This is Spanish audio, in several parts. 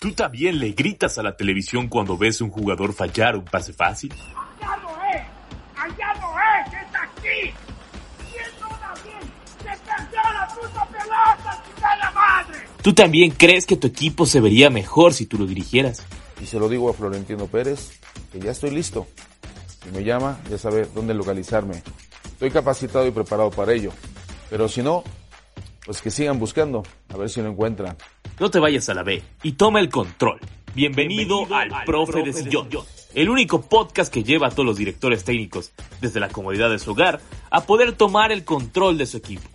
¿Tú también le gritas a la televisión cuando ves un jugador fallar un pase fácil? ¡Allá no es! ¡Allá no es! ¡Es aquí! ¿Quién no da bien? ¡Se perdió la puta pelota, chica la madre! ¿Tú también crees que tu equipo se vería mejor si tú lo dirigieras? Y se lo digo a Florentino Pérez, que ya estoy listo. Si me llama, ya sabe dónde localizarme. Estoy capacitado y preparado para ello. Pero si no, pues que sigan buscando, a ver si lo encuentran. No te vayas a la B y toma el control. Bienvenido, al, Profe, de Sillón, el único podcast que lleva a todos los directores técnicos, desde la comodidad de su hogar, a poder tomar el control de su equipo.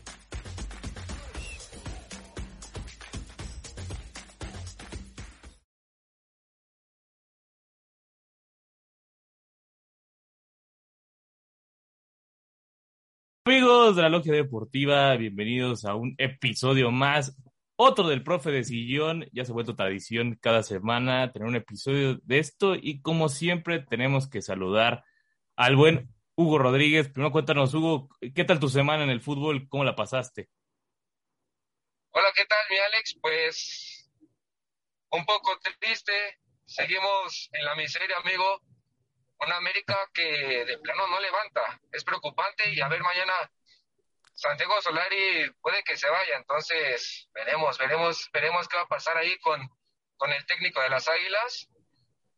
De la Logia Deportiva, bienvenidos a un episodio más, otro del profe de sillón. Ya se ha vuelto tradición cada semana tener un episodio de esto y como siempre tenemos que saludar al buen Hugo Rodríguez. Primero cuéntanos, Hugo, ¿qué tal tu semana en el fútbol? ¿Cómo la pasaste? Hola, ¿qué tal, mi Alex? Pues un poco triste. Seguimos en la miseria, amigo una América que de plano no levanta. Es preocupante y a ver mañana Santiago Solari puede que se vaya. Entonces veremos, veremos, veremos qué va a pasar ahí con, con el técnico de las Águilas.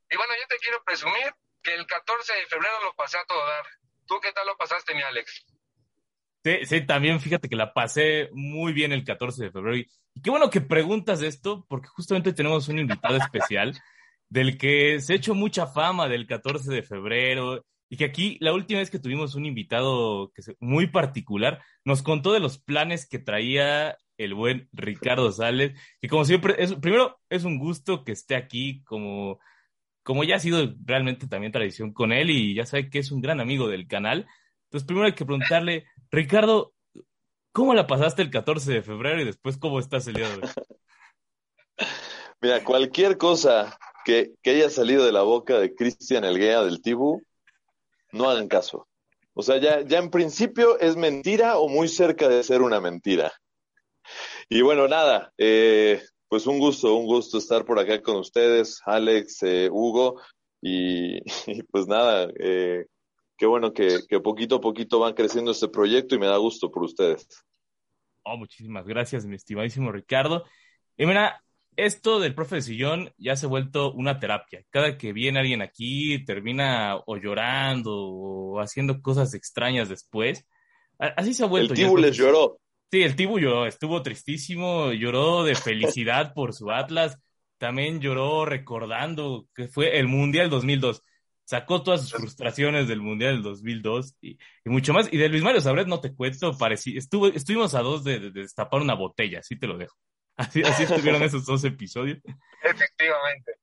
Y bueno, yo te quiero presumir que el 14 de febrero lo pasé a todo dar. ¿Tú qué tal lo pasaste, mi Alex? Sí, sí, también fíjate que la pasé muy bien el 14 de febrero. Y, qué bueno que preguntas esto, porque justamente tenemos un invitado especial del que se ha hecho mucha fama del 14 de febrero y que aquí la última vez que tuvimos un invitado que muy particular nos contó de los planes que traía el buen Ricardo Sales, que como siempre, es, primero es un gusto que esté aquí como, como ya ha sido realmente también tradición con él y ya sabe que es un gran amigo del canal. Entonces primero hay que preguntarle, Ricardo, ¿cómo la pasaste el 14 de febrero y después cómo estás el día de hoy? Mira, cualquier cosa que, haya salido de la boca de Cristian Elguea del Tibu, no hagan caso. O sea, ya, ya en principio es mentira o muy cerca de ser una mentira. Y bueno, nada, eh, pues un gusto, un gusto estar por acá con ustedes, Alex, eh, Hugo, y, pues nada, eh, qué bueno que, poquito a poquito van creciendo este proyecto y me da gusto por ustedes. Oh, muchísimas gracias, mi estimadísimo Ricardo. Y mira, esto del profe de sillón ya se ha vuelto una terapia. Cada que viene alguien aquí termina o llorando o haciendo cosas extrañas después. Así se ha vuelto. El Tibu les lloró. Sí, el Tibu lloró, estuvo tristísimo, lloró de felicidad por su Atlas, también lloró recordando que fue el Mundial 2002. Sacó todas sus frustraciones del Mundial del 2002 y, y mucho más. Y de Luis Mario Sabret no te cuento, parecí, estuvo, estuvimos a dos de, de destapar una botella, así te lo dejo. Así, así estuvieron esos dos episodios. Efectivamente.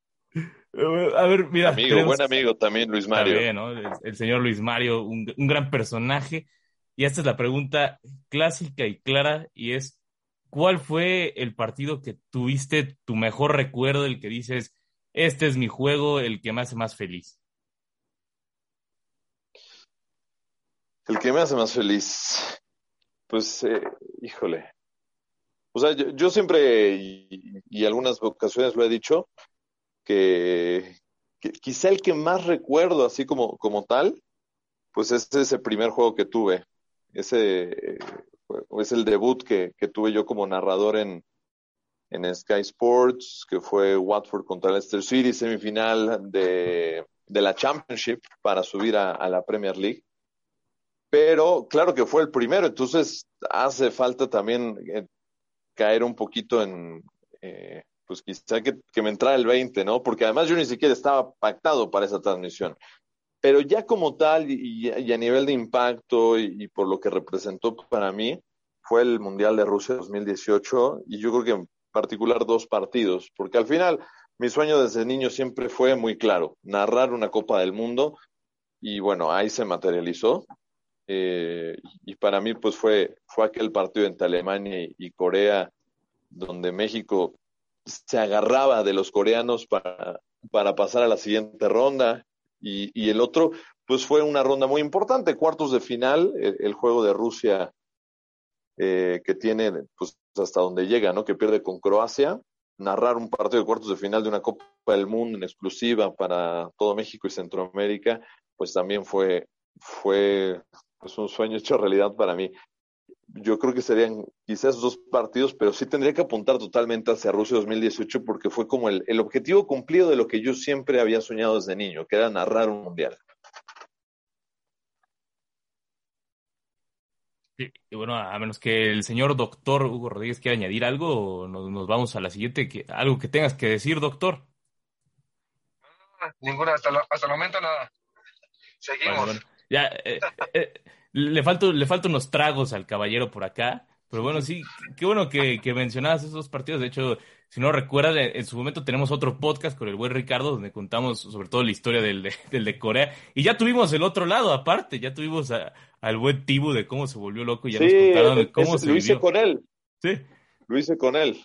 A ver, mira. Amigo, buen amigo también, Luis Mario. el, señor Luis Mario, un, gran personaje. Y esta es la pregunta clásica y clara, y es, ¿cuál fue el partido que tuviste tu mejor recuerdo, el que dices, este es mi juego, el que me hace más feliz? El que me hace más feliz. Pues, eh, híjole, o sea, yo, siempre, y, algunas ocasiones lo he dicho, que, quizá el que más recuerdo, así como, como tal, pues es ese primer juego que tuve. Ese es el debut que, tuve yo como narrador en, en Sky Sports, que fue Watford contra Leicester City, semifinal de, la Championship para subir a, a, la Premier League. Pero claro que fue el primero, entonces hace falta también eh, caer un poquito en, eh, pues quizá que, me entrara el 20, ¿no? Porque además yo ni siquiera estaba pactado para esa transmisión. Pero ya como tal y, a nivel de impacto y, por lo que representó para mí, fue el Mundial de Rusia 2018 y yo creo que en particular dos partidos, porque al final mi sueño desde niño siempre fue muy claro, narrar una Copa del Mundo y bueno, ahí se materializó eh, y para mí, pues fue, fue aquel partido entre Alemania y, Corea, donde México se agarraba de los coreanos para, para pasar a la siguiente ronda. Y, el otro, pues fue una ronda muy importante, cuartos de final, el, juego de Rusia eh, que tiene, pues hasta donde llega, ¿no? Que pierde con Croacia. narrar un partido de cuartos de final de una Copa del Mundo en exclusiva para todo México y Centroamérica, pues también fue, fue pues, un sueño hecho realidad para mí. Yo creo que serían quizás dos partidos, pero sí tendría que apuntar totalmente hacia Rusia 2018 porque fue como el, el objetivo cumplido de lo que yo siempre había soñado desde niño, que era narrar un mundial. Y, bueno, a menos que el señor doctor Hugo Rodríguez quiera añadir algo, nos, nos vamos a la siguiente. Que, algo que tengas que decir, doctor. Ninguna, hasta, hasta el momento nada. Seguimos. Bueno, bueno. Ya, eh, eh, le, falto, le faltan unos tragos al caballero por acá. Pero bueno, sí, qué bueno que, que mencionabas esos partidos. De hecho, si no recuerdas, en su momento tenemos otro podcast con el buen Ricardo donde contamos sobre todo la historia del de, del de Corea. Y ya tuvimos el otro lado, aparte, ya tuvimos a, al buen Tibu de cómo se volvió loco y ya sí, nos contaron de cómo es, se lo vivió. hice con él. Sí. Lo hice con él.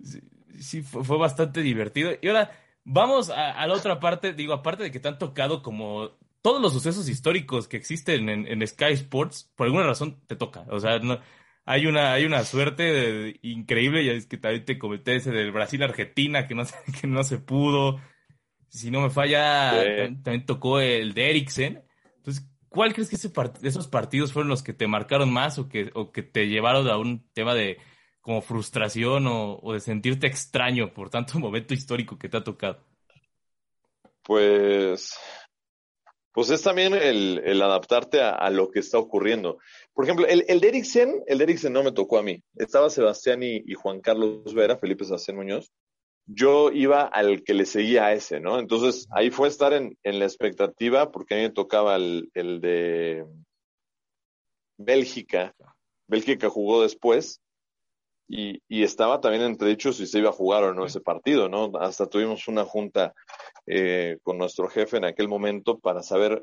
Sí, sí fue, fue, bastante divertido. Y ahora vamos a, a, la otra parte, digo, aparte de que te han tocado como todos los sucesos históricos que existen en, en Sky Sports, por alguna razón te toca. O sea, no, hay una, hay una suerte de, increíble, ya es que también te comenté ese del Brasil-Argentina, que no, que no se pudo. Si no me falla, sí. también, también, tocó el de Eriksen. Entonces, ¿cuál crees que ese part esos partidos fueron los que te marcaron más o que, o que te llevaron a un tema de como frustración o, o de sentirte extraño por tanto momento histórico que te ha tocado? Pues pues es también el, adaptarte a, lo que está ocurriendo. Por ejemplo, el, el Eriksen, el de no me tocó a mí. Estaba Sebastián y, Juan Carlos Vera, Felipe Sebastián Muñoz. Yo iba al que le seguía a ese, ¿no? Entonces ahí fue estar en, la expectativa, porque a mí me tocaba el de Bélgica. Bélgica jugó después. Y, y, estaba también entre dichos si se iba a jugar o no ese partido, ¿no? Hasta tuvimos una junta eh, con nuestro jefe en aquel momento para saber,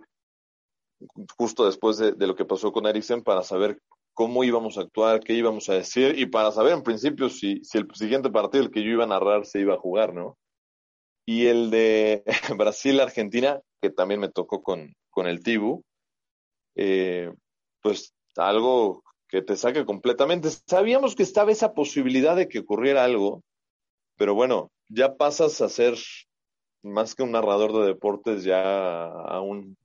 justo después de, de, lo que pasó con Eriksen, para saber cómo íbamos a actuar, qué íbamos a decir y para saber en principio si, si el siguiente partido, el que yo iba a narrar, se iba a jugar, ¿no? Y el de Brasil-Argentina, que también me tocó con, con el Tibu, eh, pues algo que te saque completamente. Sabíamos que estaba esa posibilidad de que ocurriera algo, pero bueno, ya pasas a ser más que un narrador de deportes ya a un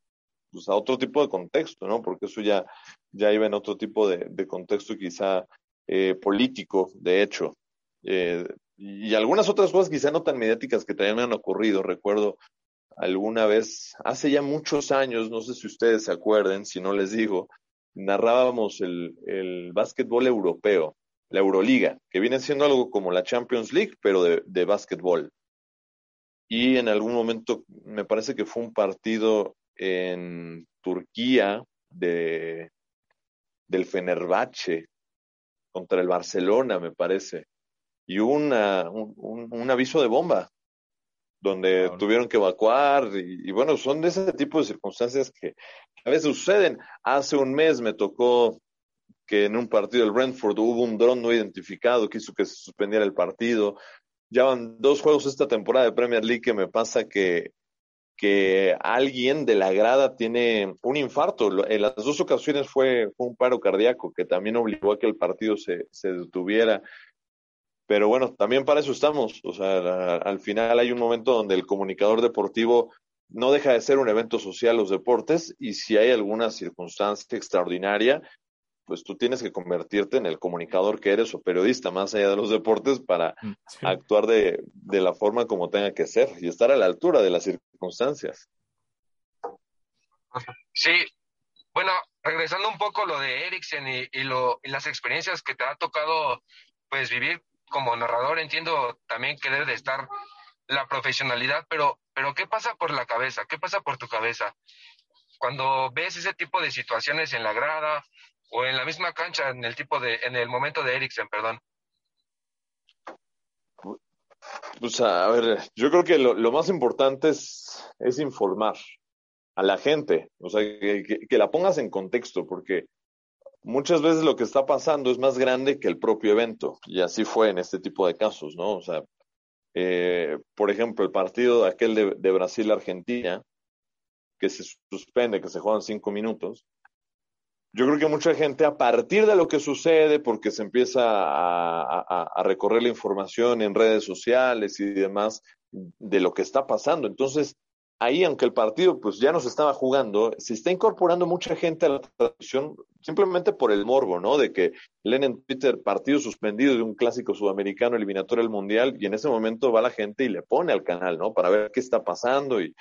pues a otro tipo de contexto, ¿no? Porque eso ya, ya iba en otro tipo de, de contexto quizá eh, político, de hecho. Eh, y algunas otras cosas quizá no tan mediáticas que también me han ocurrido. Recuerdo alguna vez, hace ya muchos años, no sé si ustedes se acuerden, si no les digo, narrábamos el, el básquetbol europeo, la Euroliga, que viene siendo algo como la Champions League, pero de, de básquetbol. Y en algún momento me parece que fue un partido en Turquía de, del Fenerbahce contra el Barcelona, me parece. Y una, un, aviso de bomba, donde claro. tuvieron que evacuar. Y, y, bueno, son de ese tipo de circunstancias que a veces suceden. Hace un mes me tocó que en un partido del Brentford hubo un dron no identificado que hizo que se suspendiera el partido. Ya van dos juegos esta temporada de Premier League que me pasa que, que alguien de la grada tiene un infarto. En las dos ocasiones fue, fue un paro cardíaco que también obligó a que el partido se, se detuviera. Pero bueno, también para eso estamos. O sea, al final hay un momento donde el comunicador deportivo no deja de ser un evento social los deportes y si hay alguna circunstancia extraordinaria, pues tú tienes que convertirte en el comunicador que eres o periodista más allá de los deportes para sí. actuar de, de, la forma como tenga que ser y estar a la altura de las circunstancias. Sí, bueno, regresando un poco lo de Eriksen y, y, lo, y las experiencias que te ha tocado pues vivir como narrador, entiendo también que debe de estar la profesionalidad, pero, pero ¿qué pasa por la cabeza? ¿Qué pasa por tu cabeza? Cuando ves ese tipo de situaciones en la grada o en la misma cancha en el tipo de en el momento de Eriksen, perdón. Pues a ver, yo creo que lo, más importante es, es, informar a la gente, o sea, que, la pongas en contexto, porque muchas veces lo que está pasando es más grande que el propio evento, y así fue en este tipo de casos, ¿no? O sea, eh, por ejemplo, el partido aquel de, de Brasil-Argentina, que se suspende, que se juegan cinco minutos, yo creo que mucha gente a partir de lo que sucede, porque se empieza a, recorrer la información en redes sociales y demás de lo que está pasando. Entonces, ahí, aunque el partido pues ya no se estaba jugando, se está incorporando mucha gente a la transmisión simplemente por el morbo, ¿no? De que leen en Twitter partido suspendido de un clásico sudamericano eliminatorio del Mundial y en ese momento va la gente y le pone al canal, ¿no? Para ver qué está pasando y,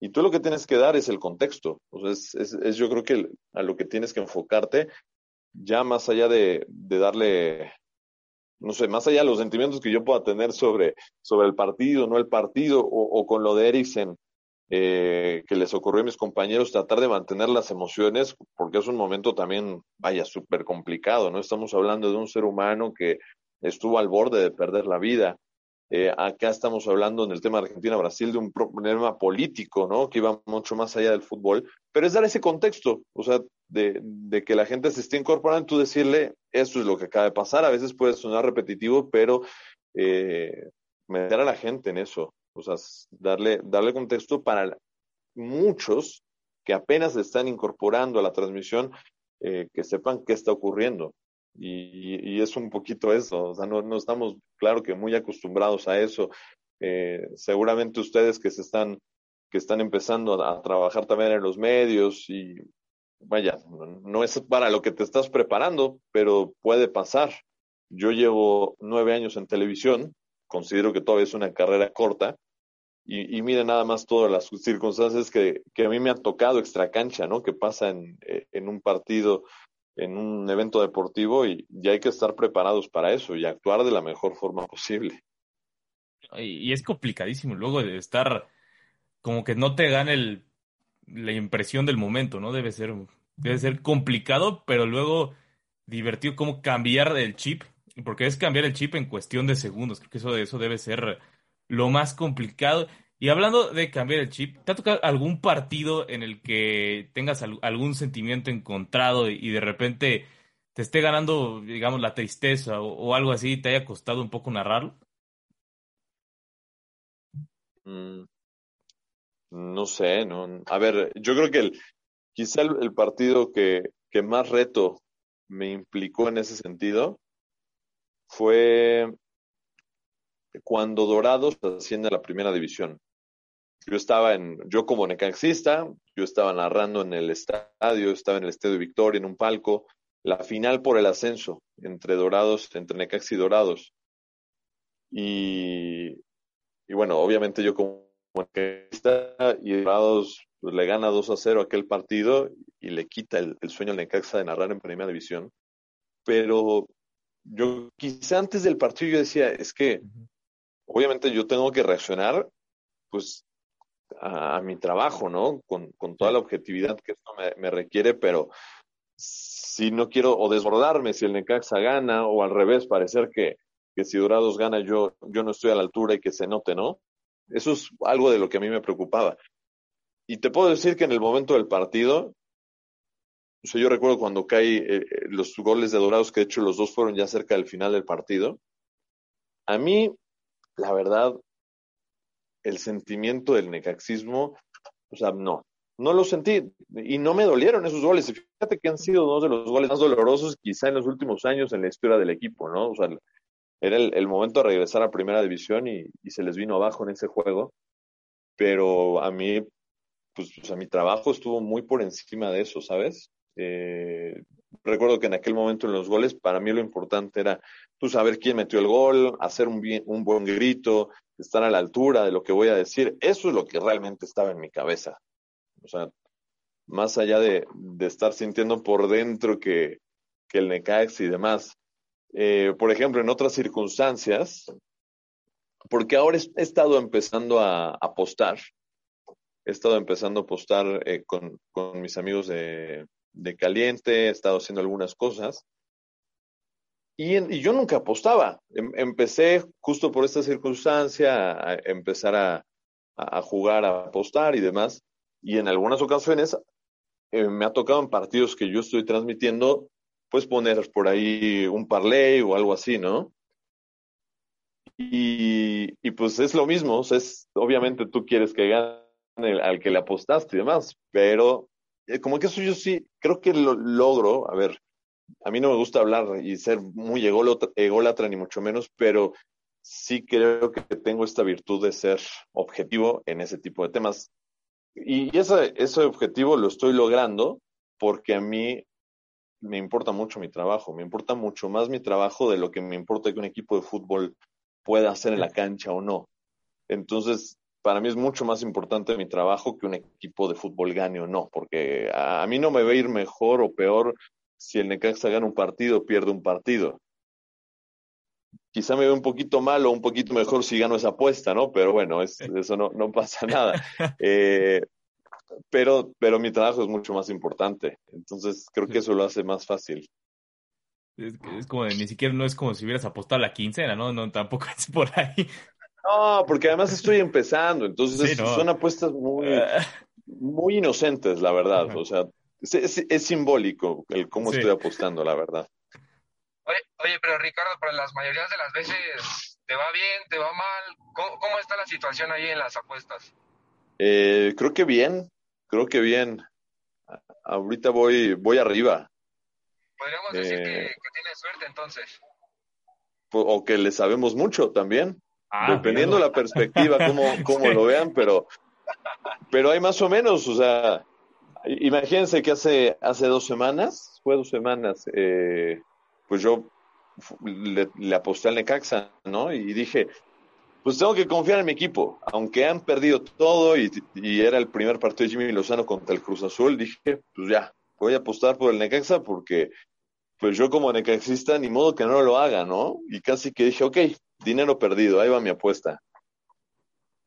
y tú lo que tienes que dar es el contexto. O sea, es, yo creo que a lo que tienes que enfocarte, ya más allá de, darle, no sé, más allá de los sentimientos que yo pueda tener sobre, sobre el partido, no el partido, o, con lo de Eriksen, eh, que les ocurrió a mis compañeros, tratar de mantener las emociones, porque es un momento también, vaya, súper complicado, ¿no? Estamos hablando de un ser humano que estuvo al borde de perder la vida. Eh, acá estamos hablando en el tema Argentina-Brasil de un problema político, ¿no? Que iba mucho más allá del fútbol, pero es dar ese contexto, o sea, de, de, que la gente se esté incorporando, tú decirle, esto es lo que acaba de pasar, a veces puede sonar repetitivo, pero eh, meter a la gente en eso, o sea, darle, darle contexto para muchos que apenas se están incorporando a la transmisión, eh, que sepan qué está ocurriendo. Y, es un poquito eso, o sea, no, no estamos, claro que muy acostumbrados a eso. Eh, seguramente ustedes que se están, que están empezando a, trabajar también en los medios y vaya, no es para lo que te estás preparando, pero puede pasar. Yo llevo nueve años en televisión, considero que todavía es una carrera corta, y, y mira nada más todas las circunstancias que, que a mí me han tocado extra cancha, ¿no? Que pasa en, en un partido en un evento deportivo y, ya hay que estar preparados para eso y actuar de la mejor forma posible. Y, es complicadísimo luego de estar como que no te gane la impresión del momento, ¿no? Debe ser, debe ser complicado, pero luego divertido cómo cambiar el chip, porque es cambiar el chip en cuestión de segundos. Creo que eso, eso debe ser lo más complicado. Y hablando de cambiar el chip, ¿te ha tocado algún partido en el que tengas algún sentimiento encontrado y, de repente te esté ganando, digamos, la tristeza o, algo así, te haya costado un poco narrarlo? Mm, no sé, no. A ver, yo creo que el, quizá el, partido que, que más reto me implicó en ese sentido fue cuando Dorados asciende a la primera división. Yo estaba en, yo como necaxista, yo estaba narrando en el estadio, estaba en el Estadio Victoria, en un palco, la final por el ascenso entre Dorados, entre Necax y Dorados. Y, y bueno, obviamente yo como necaxista y Dorados pues, le gana 2 a 0 aquel partido y le quita el, sueño al Necaxa de narrar en primera división. Pero yo quizá antes del partido yo decía, es que obviamente yo tengo que reaccionar pues a, mi trabajo, ¿no? Con, con, toda la objetividad que esto me, requiere, pero si no quiero o desbordarme si el Necaxa gana o al revés, parecer que, que si Dorados gana yo, yo no estoy a la altura y que se note, ¿no? Eso es algo de lo que a mí me preocupaba. Y te puedo decir que en el momento del partido, o sea, yo recuerdo cuando cae eh, eh, los goles de Dorados, que de hecho los dos fueron ya cerca del final del partido. A mí, la verdad, el sentimiento del necaxismo, o sea, no, no lo sentí y no me dolieron esos goles. Y fíjate que han sido dos de los goles más dolorosos quizá en los últimos años en la historia del equipo, ¿no? O sea, era el, momento de regresar a primera división y, se les vino abajo en ese juego. Pero a mí, pues, o sea, mi trabajo estuvo muy por encima de eso, ¿sabes? Eh, recuerdo que en aquel momento en los goles, para mí lo importante era tú saber quién metió el gol, hacer un, bien, un buen grito, estar a la altura de lo que voy a decir. Eso es lo que realmente estaba en mi cabeza. O sea, más allá de, estar sintiendo por dentro que, que el Necax y demás. Eh, por ejemplo, en otras circunstancias, porque ahora he, estado empezando a apostar, he estado empezando a apostar eh, con, con mis amigos de, de caliente, he estado haciendo algunas cosas. Y, yo nunca apostaba. Em, empecé justo por esta circunstancia a, empezar a, jugar, a apostar y demás. Y en algunas ocasiones eh, me ha tocado en partidos que yo estoy transmitiendo, pues poner por ahí un parlay o algo así, ¿no? Y, y pues es lo mismo, es, obviamente tú quieres que gane al que le apostaste y demás, pero eh, como que eso yo sí, creo que lo logro, a ver, a mí no me gusta hablar y ser muy ególatra, ni mucho menos, pero sí creo que tengo esta virtud de ser objetivo en ese tipo de temas. Y ese, objetivo lo estoy logrando porque a mí me importa mucho mi trabajo, me importa mucho más mi trabajo de lo que me importa que un equipo de fútbol pueda hacer en la cancha o no. Entonces, para mí es mucho más importante mi trabajo que un equipo de fútbol gane o no, porque a, mí no me va ir mejor o peor si el Necaxa gana un partido pierde un partido. Quizá me ve un poquito mal o un poquito mejor si gano esa apuesta, ¿no? Pero bueno, eso no, no pasa nada. Eh, pero, pero mi trabajo es mucho más importante. Entonces creo que eso lo hace más fácil. Es, como ni siquiera no es como si hubieras apostado la quincena, ¿no? No, tampoco es por ahí. No, porque además estoy empezando, entonces son apuestas muy, ah. muy inocentes, la verdad. O sea, es, simbólico el cómo estoy apostando, la verdad. Oye, oye, pero Ricardo, para las mayorías de las veces, ¿te va bien, te va mal? ¿Cómo, cómo está la situación ahí en las apuestas? Eh, creo que bien, creo que bien. Ahorita voy, voy arriba. Podríamos decir que, eh, que tiene suerte entonces. O que le sabemos mucho también. Ah, dependiendo de la perspectiva, cómo, cómo lo vean, pero, pero hay más o menos, o sea, imagínense que hace, hace dos semanas, fue dos semanas, eh, pues yo le, aposté al Necaxa, ¿no? Y dije, pues tengo que confiar en mi equipo, aunque han perdido todo y, y era el primer partido de Jimmy Lozano contra el Cruz Azul, dije, pues ya, voy a apostar por el Necaxa porque pues yo como necaxista ni modo que no lo haga, ¿no? Y casi que dije, ok, dinero perdido, ahí va mi apuesta.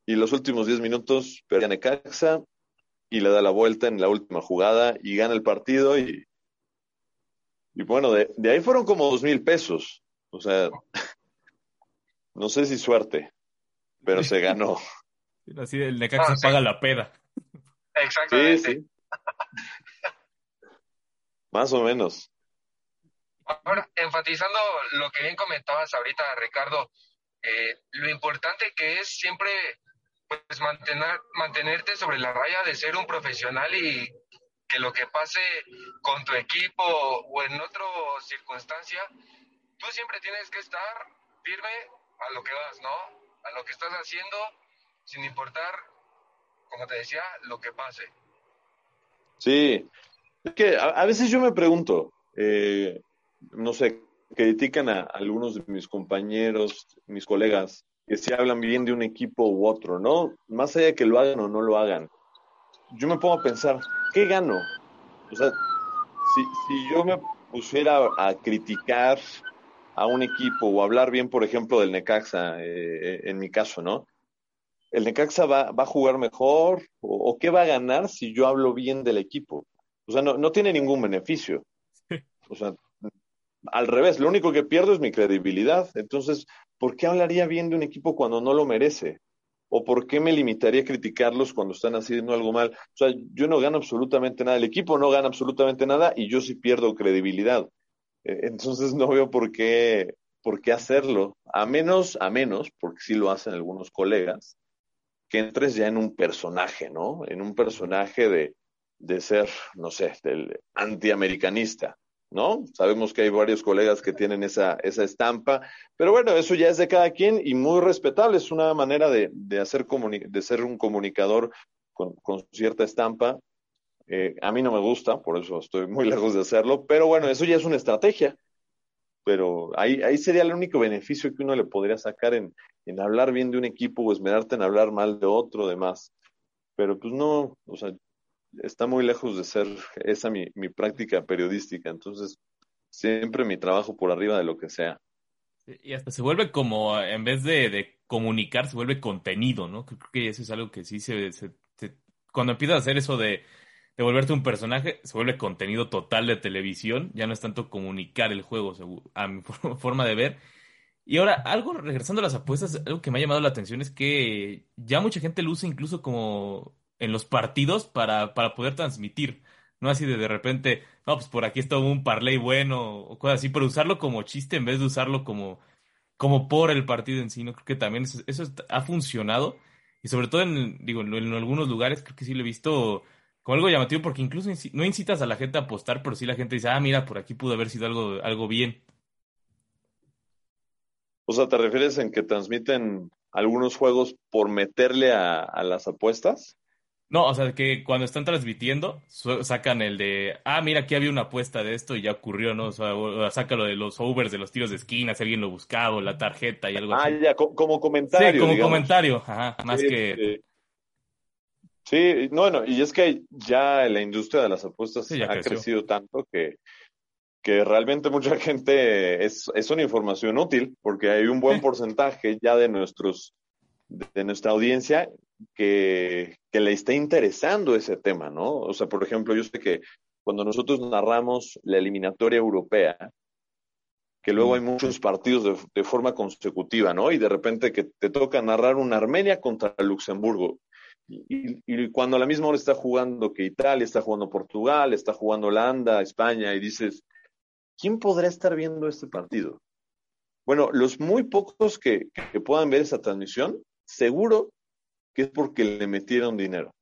Y los últimos 10 minutos perdí a Necaxa y le da la vuelta en la última jugada y gana el partido y, y bueno, de, ahí fueron como dos mil pesos. O sea, no sé si suerte, pero se ganó. Así el Necaxa ah, paga la peda. Exactamente. Sí, sí. Más o menos. Ahora, enfatizando lo que bien comentabas ahorita, Ricardo, eh, lo importante que es siempre pues mantener, mantenerte sobre la raya de ser un profesional y que lo que pase con tu equipo o en otra circunstancia, tú siempre tienes que estar firme a lo que vas, ¿no? A lo que estás haciendo, sin importar, como te decía, lo que pase. Sí, es que a, veces yo me pregunto, eh, no sé, critican a algunos de mis compañeros, mis colegas, que si hablan bien de un equipo u otro, ¿no? Más allá de que lo hagan o no lo hagan. Yo me pongo a pensar, ¿qué gano? O sea, si, si yo me pusiera a criticar a un equipo o hablar bien, por ejemplo, del Necaxa, eh, en mi caso, ¿no? ¿El Necaxa va, va a jugar mejor? O, o, qué va a ganar si yo hablo bien del equipo? O sea, no, no tiene ningún beneficio. O sea, al revés, lo único que pierdo es mi credibilidad. Entonces, ¿por qué hablaría bien de un equipo cuando no lo merece? ¿O por qué me limitaría a criticarlos cuando están haciendo algo mal? O sea, yo no gano absolutamente nada, el equipo no gana absolutamente nada y yo sí pierdo credibilidad. Eh, entonces no veo por qué, por qué hacerlo, a menos, a menos, porque sí lo hacen algunos colegas, que entres ya en un personaje, ¿no? En un personaje de, de ser, no sé, del antiamericanista ¿no? Sabemos que hay varios colegas que tienen esa, esa estampa, pero bueno, eso ya es de cada quien y muy respetable, es una manera de, de hacer de ser un comunicador con, con cierta estampa. Eh, a mí no me gusta, por eso estoy muy lejos de hacerlo, pero bueno, eso ya es una estrategia. Pero ahí, ahí sería el único beneficio que uno le podría sacar en, en hablar bien de un equipo o esmerarte en hablar mal de otro, demás. Pero pues no, o sea, está muy lejos de ser esa mi, mi práctica periodística. Entonces, siempre mi trabajo por arriba de lo que sea. Y hasta se vuelve como, en vez de, de comunicar, se vuelve contenido, ¿no? Creo que eso es algo que sí se, cuando empiezas a hacer eso de, de, volverte un personaje, se vuelve contenido total de televisión, ya no es tanto comunicar el juego, a mi forma de ver. Y ahora, algo, regresando a las apuestas, algo que me ha llamado la atención es que ya mucha gente lo usa incluso como en los partidos para, para poder transmitir. No así de de repente, no, pues por aquí está un parlay bueno o cosas así, pero usarlo como chiste en vez de usarlo como, como por el partido en sí. No creo que también eso, ha funcionado. Y sobre todo en, digo, en, algunos lugares creo que sí lo he visto con algo llamativo porque incluso no incitas a la gente a apostar, pero sí la gente dice, ah, mira, por aquí pudo haber sido algo, algo bien. O sea, ¿te refieres en que transmiten algunos juegos por meterle a, las apuestas? No, o sea, que cuando están transmitiendo, sacan el de, ah, mira, aquí había una apuesta de esto y ya ocurrió, ¿no? O sea, saca lo de los overs de los tiros de esquina, si alguien lo buscaba, o la tarjeta y algo ah, así. Ah, ya, como comentario. Sí, como comentario, ajá, más que... Sí, bueno, y es que ya la industria de las apuestas ha crecido tanto que, que realmente mucha gente es, es una información útil, porque hay un buen porcentaje ya de nuestros de nuestra audiencia que, que, le está interesando ese tema, ¿no? O sea, por ejemplo, yo sé que cuando nosotros narramos la eliminatoria europea, que luego hay muchos partidos de, de, forma consecutiva, ¿no? Y de repente que te toca narrar una Armenia contra Luxemburgo. Y, cuando a la misma hora está jugando que Italia, está jugando Portugal, está jugando Holanda, España, y dices, ¿quién podrá estar viendo este partido? Bueno, los muy pocos que, puedan ver esa transmisión, seguro que es porque le metieron dinero.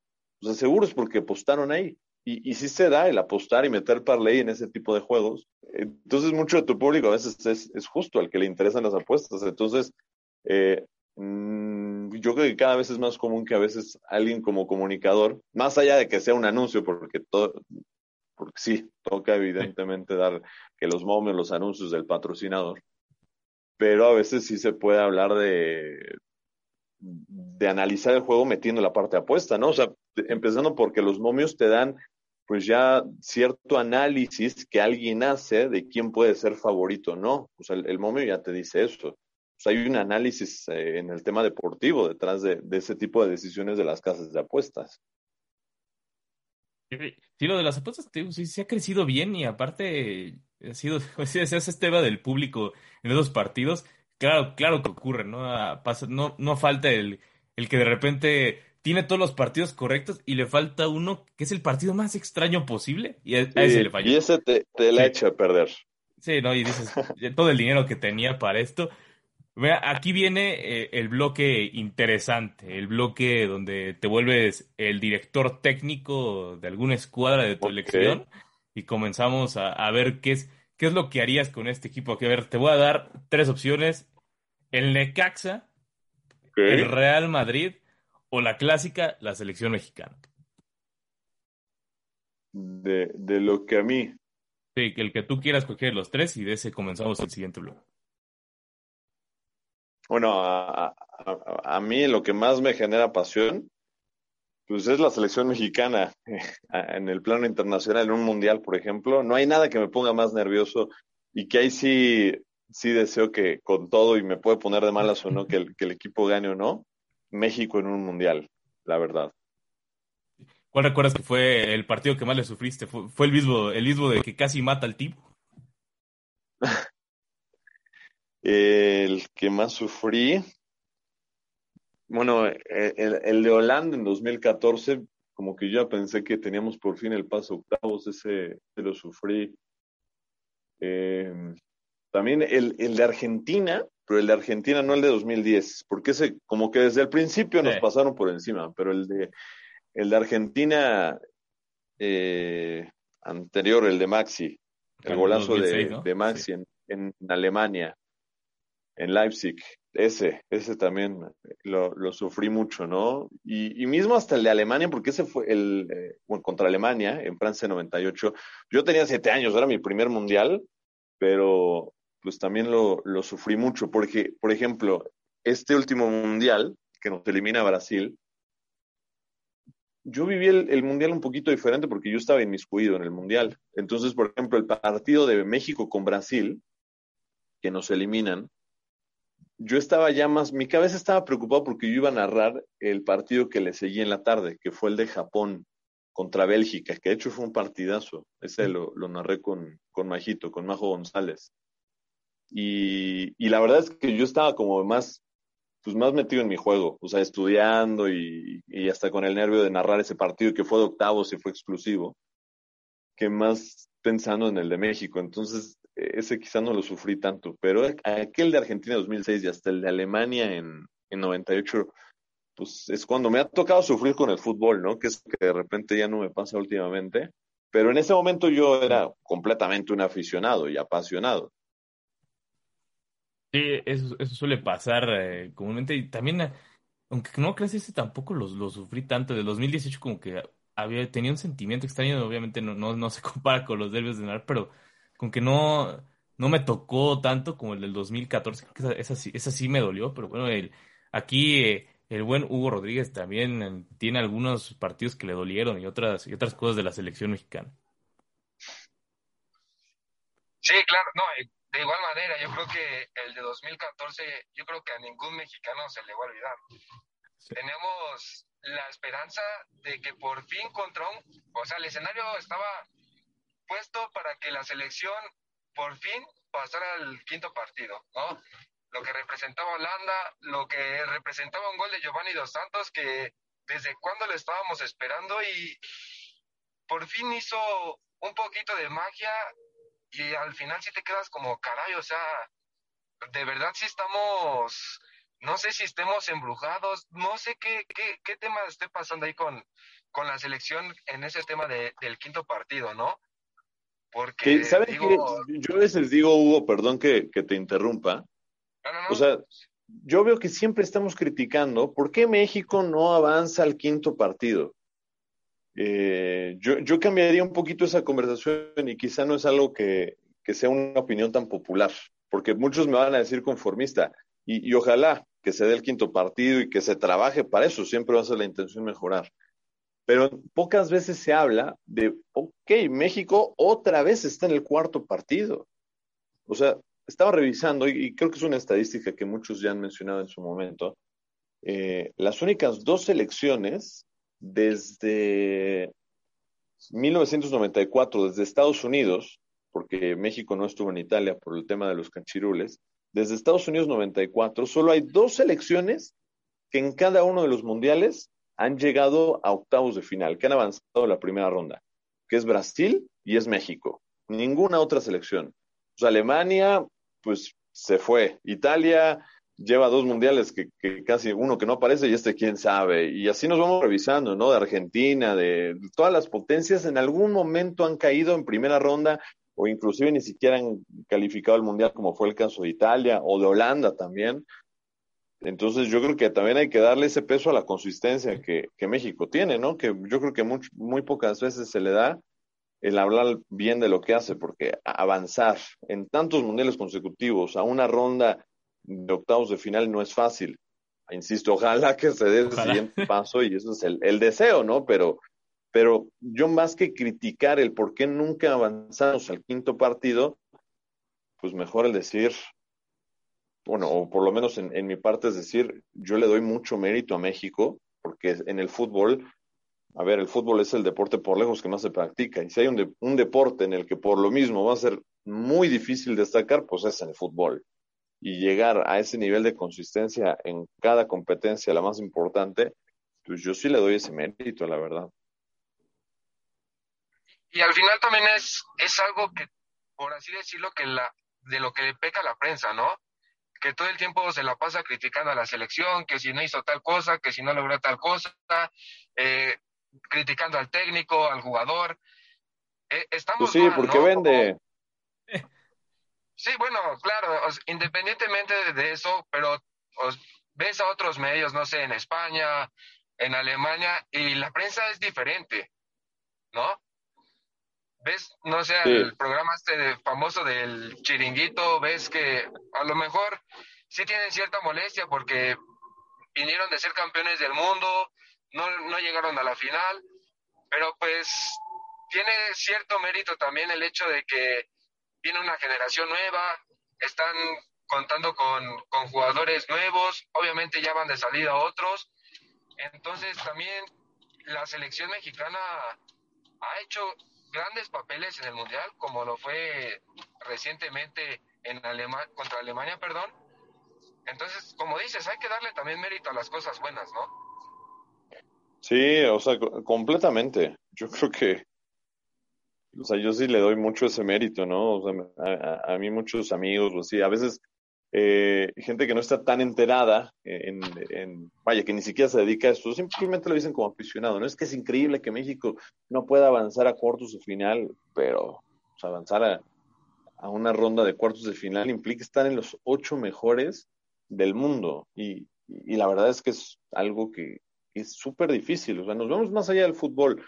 O sea, seguro es porque apostaron ahí. Y, y si se da el apostar y meter parlay en ese tipo de juegos. Entonces, mucho de tu público a veces es, es justo al que le interesan las apuestas. Entonces, eh, Mm, yo creo que cada vez es más común que a veces alguien como comunicador, más allá de que sea un anuncio, porque todo, porque sí, toca evidentemente dar que los momios, los anuncios del patrocinador, pero a veces sí se puede hablar de, de analizar el juego metiendo la parte apuesta, ¿no? O sea, empezando porque los momios te dan pues ya cierto análisis que alguien hace de quién puede ser favorito, ¿no? O sea, el, momio ya te dice eso. Pues, hay un análisis eh, en el tema deportivo detrás de, ese tipo de decisiones de las casas de apuestas. Sí, lo de las apuestas sí, sí ha crecido bien y aparte ha sido, se hace este tema del público en esos partidos. Claro, claro que ocurre, ¿no? Ah, pasa, no, no falta el, el que de repente tiene todos los partidos correctos y le falta uno que es el partido más extraño posible y a, ese le falló. Y ese te, te la echa a perder. Sí, ¿no? Y dices, todo el dinero que tenía para esto aquí viene eh, el bloque interesante, el bloque donde te vuelves el director técnico de alguna escuadra de tu elección y comenzamos a, ver qué es, qué es lo que harías con este equipo. a ver, te voy a dar tres opciones. El Necaxa, el Real Madrid o la clásica, la selección mexicana. De, de lo que a mí. Sí, el que tú quieras coger los tres y de ese comenzamos el siguiente bloque. Bueno, a, a, mí lo que más me genera pasión, pues es la selección mexicana en el plano internacional, en un mundial, por ejemplo. No hay nada que me ponga más nervioso y que ahí sí, sí deseo que con todo, y me puede poner de malas o no, que el, que el equipo gane o no, México en un mundial, la verdad. ¿Cuál recuerdas que fue el partido que más le sufriste? ¿Fue, el mismo, el mismo de que casi mata al tipo? El que más sufrí, bueno, e, el, de Holanda en 2014, como que yo ya pensé que teníamos por fin el paso octavos, ese, lo sufrí. Em, también el, el, de Argentina, pero el de Argentina no el de 2010, porque ese, como que desde el principio nos pasaron por encima, pero el de, el de Argentina eh, anterior, el de Maxi, el golazo de, Maxi en, en Alemania, en Leipzig. Ese, ese también lo, lo sufrí mucho, ¿no? Y, y, mismo hasta el de Alemania, porque ese fue el, eh, bueno, contra Alemania, en Francia 98. Yo tenía siete años, era mi primer mundial, pero pues también lo, lo sufrí mucho, porque, por ejemplo, este último mundial, que nos elimina Brasil, yo viví el, mundial un poquito diferente porque yo estaba inmiscuido en el mundial. Entonces, por ejemplo, el partido de México con Brasil, que nos eliminan, yo estaba ya más, mi cabeza estaba preocupado porque yo iba a narrar el partido que le seguí en la tarde, que fue el de Japón contra Bélgica, que de hecho fue un partidazo. Ese lo, lo narré con, con Majito, con Majo González. Y, y, la verdad es que yo estaba como más, pues más metido en mi juego, o sea, estudiando y, y hasta con el nervio de narrar ese partido que fue de octavos y fue exclusivo, que más pensando en el de México. Entonces, ese quizá no lo sufrí tanto, pero aquel de Argentina 2006 y hasta el de Alemania en, en 98, pues es cuando me ha tocado sufrir con el fútbol, ¿no? Que es que de repente ya no me pasa últimamente. Pero en ese momento yo era completamente un aficionado y apasionado. Sí, eso, eso suele pasar eh, comúnmente y también, eh, aunque no creas, ese tampoco lo, sufrí tanto. Del 2018 como que había, tenía un sentimiento extraño, obviamente no, no, no se compara con los nervios de Neymar, pero como que no, no me tocó tanto como el del 2014, creo que esa, esa sí, esa sí me dolió, pero bueno, el, aquí eh, el buen Hugo Rodríguez también tiene algunos partidos que le dolieron y otras, y otras cosas de la selección mexicana. Sí, claro, no, eh, de igual manera, yo creo que el de 2014, yo creo que a ningún mexicano se le va a olvidar. Tenemos la esperanza de que por fin contra un, o sea, el escenario estaba puesto para que la selección por fin pasara al quinto partido, ¿no? Lo que representaba Holanda, lo que representaba un gol de Giovanni Dos Santos, que desde cuando lo estábamos esperando y por fin hizo un poquito de magia y al final sí te quedas como, caray, o sea, de verdad sí estamos, no sé si estemos embrujados, no sé qué, qué, qué tema esté pasando ahí con, con la selección en ese tema de, del quinto partido, ¿no? Porque, ¿sabes digo... Yo a veces digo, Hugo, perdón que, que te interrumpa, no, no, no. o sea, yo veo que siempre estamos criticando por qué México no avanza al quinto partido. Eh, yo, yo, cambiaría un poquito esa conversación y quizá no es algo que, que, sea una opinión tan popular, porque muchos me van a decir conformista y, y, ojalá que se dé el quinto partido y que se trabaje para eso, siempre va a ser la intención mejorar. Pero pocas veces se habla de, ok, México otra vez está en el cuarto partido. O sea, estaba revisando y, creo que es una estadística que muchos ya han mencionado en su momento. Eh, las únicas dos selecciones desde 1994, desde Estados Unidos, porque México no estuvo en Italia por el tema de los canchirules, desde Estados Unidos 94, solo hay dos selecciones que en cada uno de los mundiales han llegado a octavos de final, que han avanzado la primera ronda, que es Brasil y es México. Ninguna otra selección. Pues Alemania, pues se fue. Italia, lleva dos mundiales que, casi uno que no aparece y este quién sabe. Y así nos vamos revisando, ¿no? De Argentina, de todas las potencias en algún momento han caído en primera ronda o inclusive ni siquiera han calificado el mundial como fue el caso de Italia o de Holanda también. Entonces yo creo que también hay que darle ese peso a la consistencia que, que México tiene, ¿no? Que yo creo que muy, muy pocas veces se le da el hablar bien de lo que hace, porque avanzar en tantos mundiales consecutivos a una ronda de octavos de final no es fácil. Insisto, ojalá que se dé el siguiente paso y eso es el, el, deseo, ¿no? Pero, pero yo más que criticar el por qué nunca avanzamos al quinto partido, pues mejor el decir, bueno, o por lo menos en, mi parte es decir, yo le doy mucho mérito a México, porque en el fútbol, a ver, el fútbol es el deporte por lejos que más se practica, y si hay un, de, un deporte en el que por lo mismo va a ser muy difícil destacar, pues es en el fútbol y llegar a ese nivel de consistencia en cada competencia, la más importante, pues yo sí le doy ese mérito, la verdad. Y al final también es, es algo que, por así decirlo, que la, de lo que le peca la prensa, ¿no? Que todo el tiempo se la pasa criticando a la selección, que si no hizo tal cosa, que si no logró tal cosa, eh, criticando al técnico, al jugador. Eh, estamos pues sí, mal, porque ¿no? vende. Sí, bueno, claro, o sea, independientemente de eso, pero os, ves a otros medios, no sé, en España, en Alemania, y la prensa es diferente, ¿no? Ves, no sé, sí. el programa este famoso del chiringuito, ves que a lo mejor sí tienen cierta molestia porque vinieron de ser campeones del mundo, no, no llegaron a la final, pero pues tiene cierto mérito también el hecho de que viene una generación nueva, están contando con, con, jugadores nuevos, obviamente ya van de salida otros, entonces también la selección mexicana ha hecho grandes papeles en el Mundial, como lo fue recientemente en Alema contra Alemania, perdón. Entonces, como dices, hay que darle también mérito a las cosas buenas, ¿no? Sí, o sea, completamente. Yo creo que o sea, yo sí le doy mucho ese mérito, ¿no? O sea, a, a, mí muchos amigos, o sí, a veces eh, gente que no está tan enterada en, vaya, que ni siquiera se dedica a esto, simplemente lo dicen como aficionado, ¿no? Es que es increíble que México no pueda avanzar a cuartos de final, pero avanzar a, a, una ronda de cuartos de final implica estar en los ocho mejores del mundo. Y, y la verdad es que es algo que, que es súper difícil, o sea, nos vemos más allá del fútbol,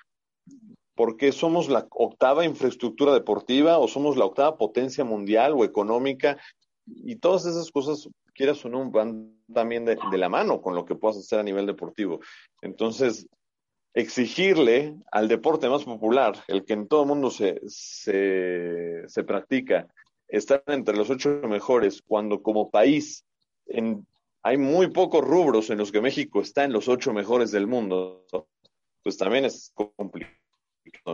porque somos la octava infraestructura deportiva o somos la octava potencia mundial o económica y todas esas cosas, quieras o no, van también de, la mano con lo que puedas hacer a nivel deportivo. Entonces, exigirle al deporte más popular, el que en todo el mundo se, se, se practica, estar entre los ocho mejores, cuando como país hay muy pocos rubros en los que México está en los ocho mejores del mundo, pues también es complicado.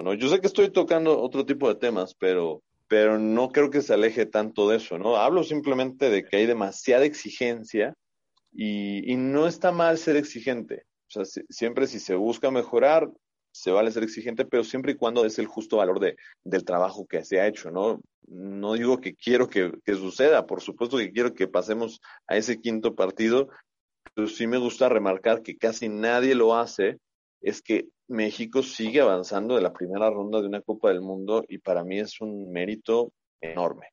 ¿no? Yo sé que estoy tocando otro tipo de temas, pero pero no creo que se aleje tanto de eso, ¿no? Hablo simplemente de que hay demasiada exigencia y, y no está mal ser exigente. O sea, si, siempre si se busca mejorar, se vale ser exigente, pero siempre y cuando es el justo valor de, del trabajo que se ha hecho, ¿no? No digo que quiero que, que suceda, por supuesto que quiero que pasemos a ese quinto partido, pero sí me gusta remarcar que casi nadie lo hace, es que México sigue avanzando de la primera ronda de una Copa del Mundo y para mí es un mérito enorme.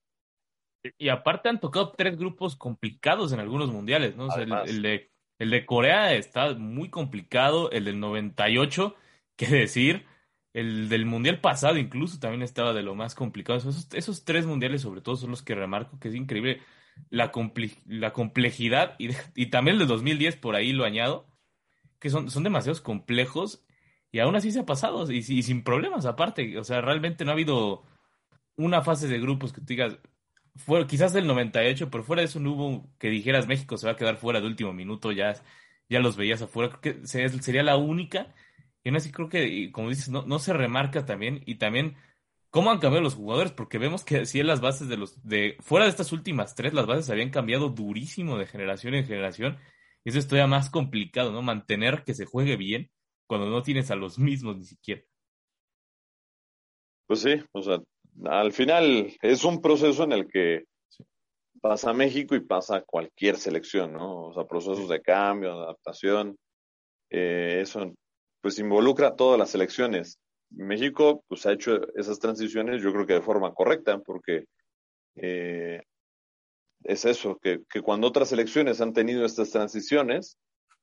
Y aparte han tocado tres grupos complicados en algunos mundiales, ¿no? O sea, el, el, de, el de Corea está muy complicado, el del 98, qué decir, el del mundial pasado incluso también estaba de lo más complicado. Esos, esos tres mundiales sobre todo son los que remarco que es increíble la, comple la complejidad y, y también el de 2010 por ahí lo añado, que son, son demasiados complejos y aún así se ha pasado y, y, sin problemas aparte. O sea, realmente no ha habido una fase de grupos que tú digas, fue, quizás del 98, pero fuera de eso no hubo que dijeras México se va a quedar fuera de último minuto, ya, ya los veías afuera. Creo que sería la única. Y aún así creo que, como dices, no, no se remarca también. Y también cómo han cambiado los jugadores, porque vemos que si en las bases de los, de, fuera de estas últimas tres, las bases habían cambiado durísimo de generación en generación. Eso es todavía más complicado, ¿no? Mantener que se juegue bien cuando no tienes a los mismos ni siquiera. Pues sí, o sea, al final es un proceso en el que pasa México y pasa cualquier selección, ¿no? O sea, procesos de cambio, de adaptación, eh, eso pues involucra a todas las selecciones. México pues ha hecho esas transiciones yo creo que de forma correcta, porque eh, es eso, que, que cuando otras selecciones han tenido estas transiciones,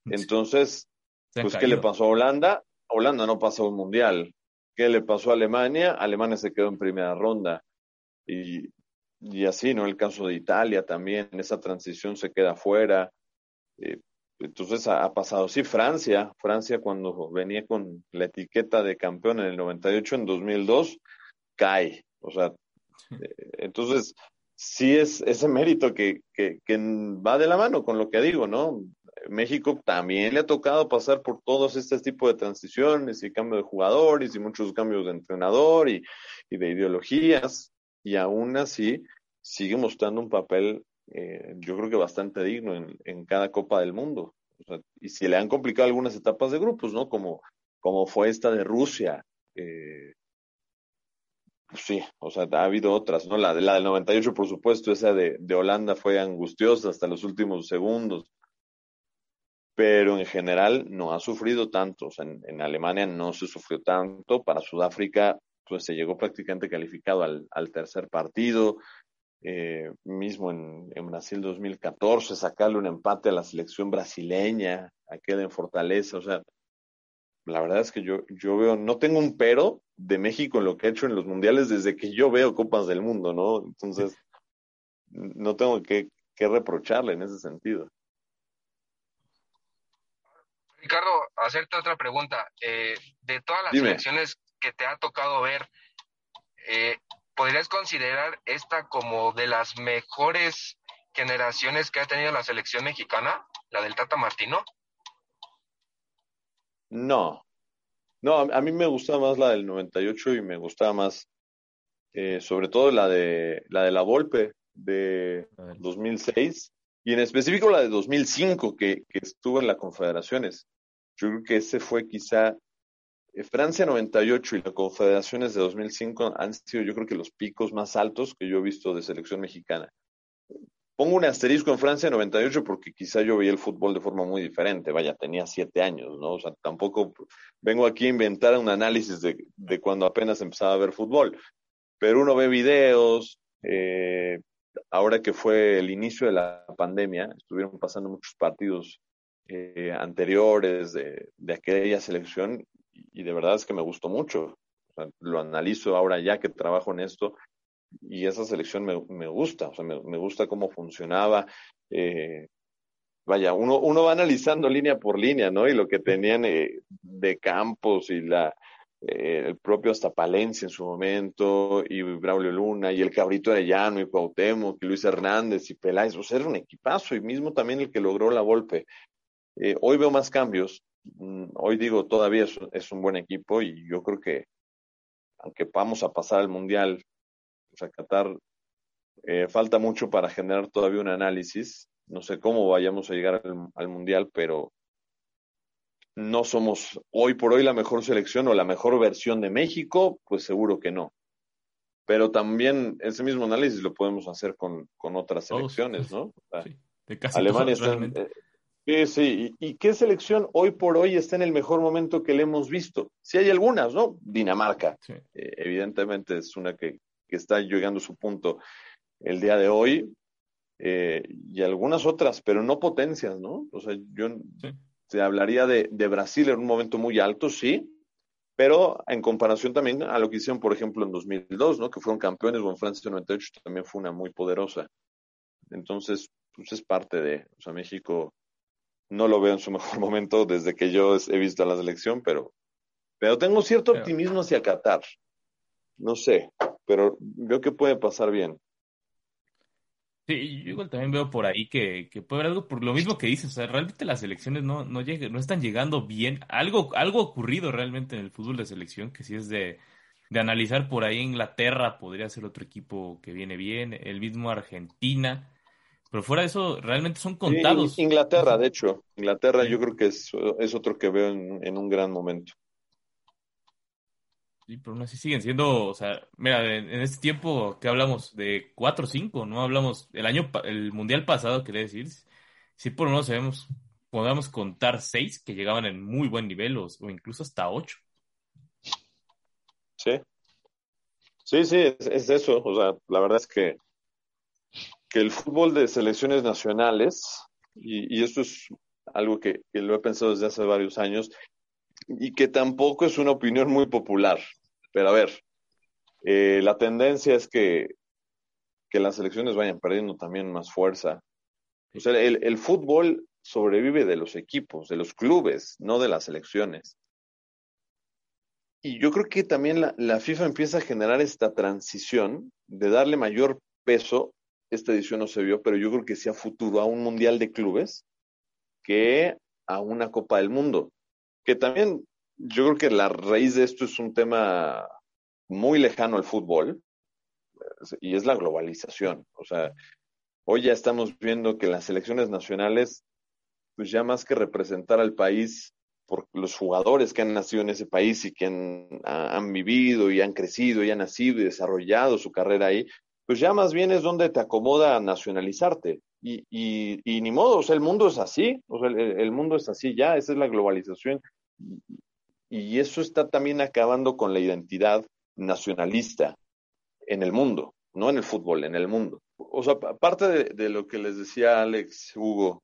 entonces pues, ¿qué le pasó a Holanda? Holanda no pasó un mundial. ¿Qué le pasó a Alemania? Alemania se quedó en primera ronda. Y, y así, ¿no? El caso de Italia también, esa transición se queda fuera. Eh, entonces ha, ha, pasado, sí, Francia, Francia cuando venía con la etiqueta de campeón en el 98, en 2002, cae. O sea, eh, entonces sí es ese mérito que, que, va de la mano con lo que digo, ¿no? México también le ha tocado pasar por todos este tipo de transiciones y cambio de jugadores y muchos cambios de entrenador y, y de ideologías y aún así sigue mostrando un papel eh, yo creo que bastante digno en, en cada Copa del Mundo. Y si le han complicado algunas etapas de grupos, ¿no? Como, como fue esta de Rusia. Eh, sí, o sea, ha habido otras, ¿no? La, la del 98, por supuesto, esa de, de Holanda fue angustiosa hasta los últimos segundos pero en general no ha sufrido tanto. O sea, en, Alemania no se sufrió tanto. Para Sudáfrica, pues se llegó prácticamente calificado al, al tercer partido. Eh, mismo en, en, Brasil 2014, sacarle un empate a la selección brasileña, aquel en Fortaleza. O sea, la verdad es que yo, yo veo, no tengo un pero de México en lo que ha hecho en los mundiales desde que yo veo Copas del Mundo, ¿no? Entonces, no tengo que, que reprocharle en ese sentido. Ricardo, hacerte otra pregunta. Eh, de todas las Dime. selecciones que te ha tocado ver, eh, ¿podrías considerar esta como de las mejores generaciones que ha tenido la selección mexicana, la del Tata Martino? No, no, a, mí me gusta más la del 98 y me gustaba más, eh, sobre todo la de la de la Volpe de 2006 y en específico la de 2005 que, que estuvo en las Confederaciones. Yo creo que ese fue quizá eh, Francia 98 y las Confederaciones de 2005 han sido yo creo que los picos más altos que yo he visto de selección mexicana. Pongo un asterisco en Francia 98 porque quizá yo veía el fútbol de forma muy diferente. Vaya, tenía siete años, ¿no? O sea, tampoco vengo aquí a inventar un análisis de, de cuando apenas empezaba a ver fútbol. Pero uno ve videos, eh, ahora que fue el inicio de la pandemia, estuvieron pasando muchos partidos eh, anteriores de, de, aquella selección y de verdad es que me gustó mucho. Lo analizo ahora ya que trabajo en esto y esa selección me, me gusta, o sea, me, me, gusta cómo funcionaba. Eh, vaya, uno, uno va analizando línea por línea, ¿no? Y lo que tenían eh, de campos y la, eh, el propio hasta Palencia en su momento, y Braulio Luna, y el Cabrito Arellano, y Cuauhtémoc, y Luis Hernández, y Peláez, o sea, era un equipazo, y mismo también el que logró la golpe. Hoy veo más cambios, mm, hoy digo, todavía es, es, un buen equipo, y yo creo que, aunque vamos a pasar al Mundial, o sea, Qatar, eh, falta mucho para generar todavía un análisis, no sé cómo vayamos a llegar al, al Mundial, pero no somos hoy por hoy la mejor selección o la mejor versión de México, pues seguro que no. Pero también ese mismo análisis lo podemos hacer con, con otras selecciones, ¿no? O sea, sí, de casi Alemania todos, está en, eh, sí, sí. ¿Y, ¿Y, qué selección hoy por hoy está en el mejor momento que le hemos visto? Sí hay algunas, ¿no? Dinamarca, sí. eh, evidentemente es una que, que, está llegando a su punto el día de hoy, eh, y algunas otras, pero no potencias, ¿no? O sea, yo Sí. se hablaría de, de, Brasil en un momento muy alto, sí, pero en comparación también a lo que hicieron, por ejemplo, en 2002, ¿no? Que fueron campeones, o en Francia 98 también fue una muy poderosa. Entonces, pues es parte de, o sea, México no lo veo en su mejor momento desde que yo he visto a la selección, pero, pero tengo cierto optimismo hacia Qatar. No sé, pero veo que puede pasar bien. Sí, yo igual también veo por ahí que, que puede haber algo por lo mismo que dices, o sea, realmente las elecciones no, no, llegan, no están llegando bien. Algo, algo ha ocurrido realmente en el fútbol de selección, que si es de, de analizar por ahí Inglaterra, podría ser otro equipo que viene bien, el mismo Argentina, pero fuera de eso, realmente son contados. Sí, Inglaterra, de hecho, Inglaterra sí. yo creo que es, es otro que veo en, en un gran momento. Sí, pero aún así siguen siendo, o sea, mira, en, en este tiempo que hablamos de 4 o 5, no hablamos, el año, el mundial pasado, quería decir, sí por lo menos sabemos, podamos contar 6 que llegaban en muy buen nivel o, incluso hasta 8. Sí, sí, sí, es, es, eso, o sea, la verdad es que, que el fútbol de selecciones nacionales, y, y esto es algo que lo he pensado desde hace varios años, y que tampoco es una opinión muy popular. Pero a ver, eh, la tendencia es que, que las elecciones vayan perdiendo también más fuerza. O sea, el, el, fútbol sobrevive de los equipos, de los clubes, no de las elecciones. Y yo creo que también la, la FIFA empieza a generar esta transición de darle mayor peso. Esta edición no se vio, pero yo creo que sí a futuro a un mundial de clubes que a una Copa del Mundo que también yo creo que la raíz de esto es un tema muy lejano al fútbol y es la globalización. O sea, hoy ya estamos viendo que las selecciones nacionales, pues ya más que representar al país por los jugadores que han nacido en ese país y que han, han vivido y han crecido y han nacido y desarrollado su carrera ahí, pues ya más bien es donde te acomoda nacionalizarte. Y, y, y, ni modo, o sea, el mundo es así, o sea, el, el, mundo es así ya, esa es la globalización. Y eso está también acabando con la identidad nacionalista en el mundo, no en el fútbol, en el mundo. O sea, aparte de, lo que les decía Alex, Hugo,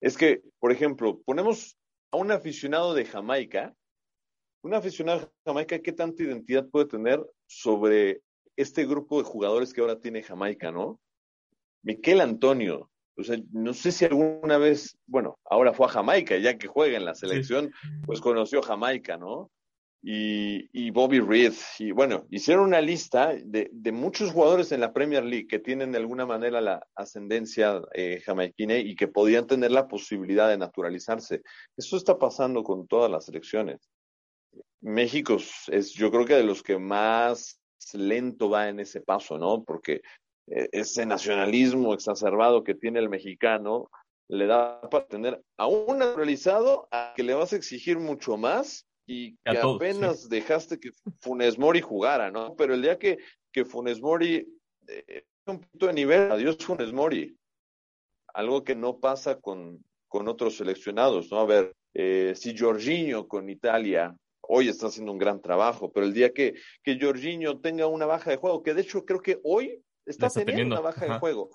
es que, por ejemplo, ponemos a un aficionado de Jamaica, un aficionado de Jamaica, ¿qué tanta identidad puede tener sobre este grupo de jugadores que ahora tiene Jamaica, no? Miquel Antonio, o sea, no sé si alguna vez, bueno, ahora fue a Jamaica, ya que juega en la selección, sí. pues conoció Jamaica, ¿no? Y, y, Bobby Reed, y bueno, hicieron una lista de, de, muchos jugadores en la Premier League que tienen de alguna manera la ascendencia eh, jamaiquina y que podían tener la posibilidad de naturalizarse. Eso está pasando con todas las selecciones. México es, yo creo que de los que más lento va en ese paso, ¿no? Porque ese nacionalismo exacerbado que tiene el mexicano le da para tener a un naturalizado a que le vas a exigir mucho más y que todos, apenas sí. dejaste que Funes Mori jugara, ¿no? Pero el día que, que Funes Mori eh, un punto de nivel, adiós Funes Mori. algo que no pasa con, con otros seleccionados, ¿no? A ver, eh, si Jorginho con Italia hoy está haciendo un gran trabajo, pero el día que, que Jorginho tenga una baja de juego, que de hecho creo que hoy está, teniendo, una baja de juego,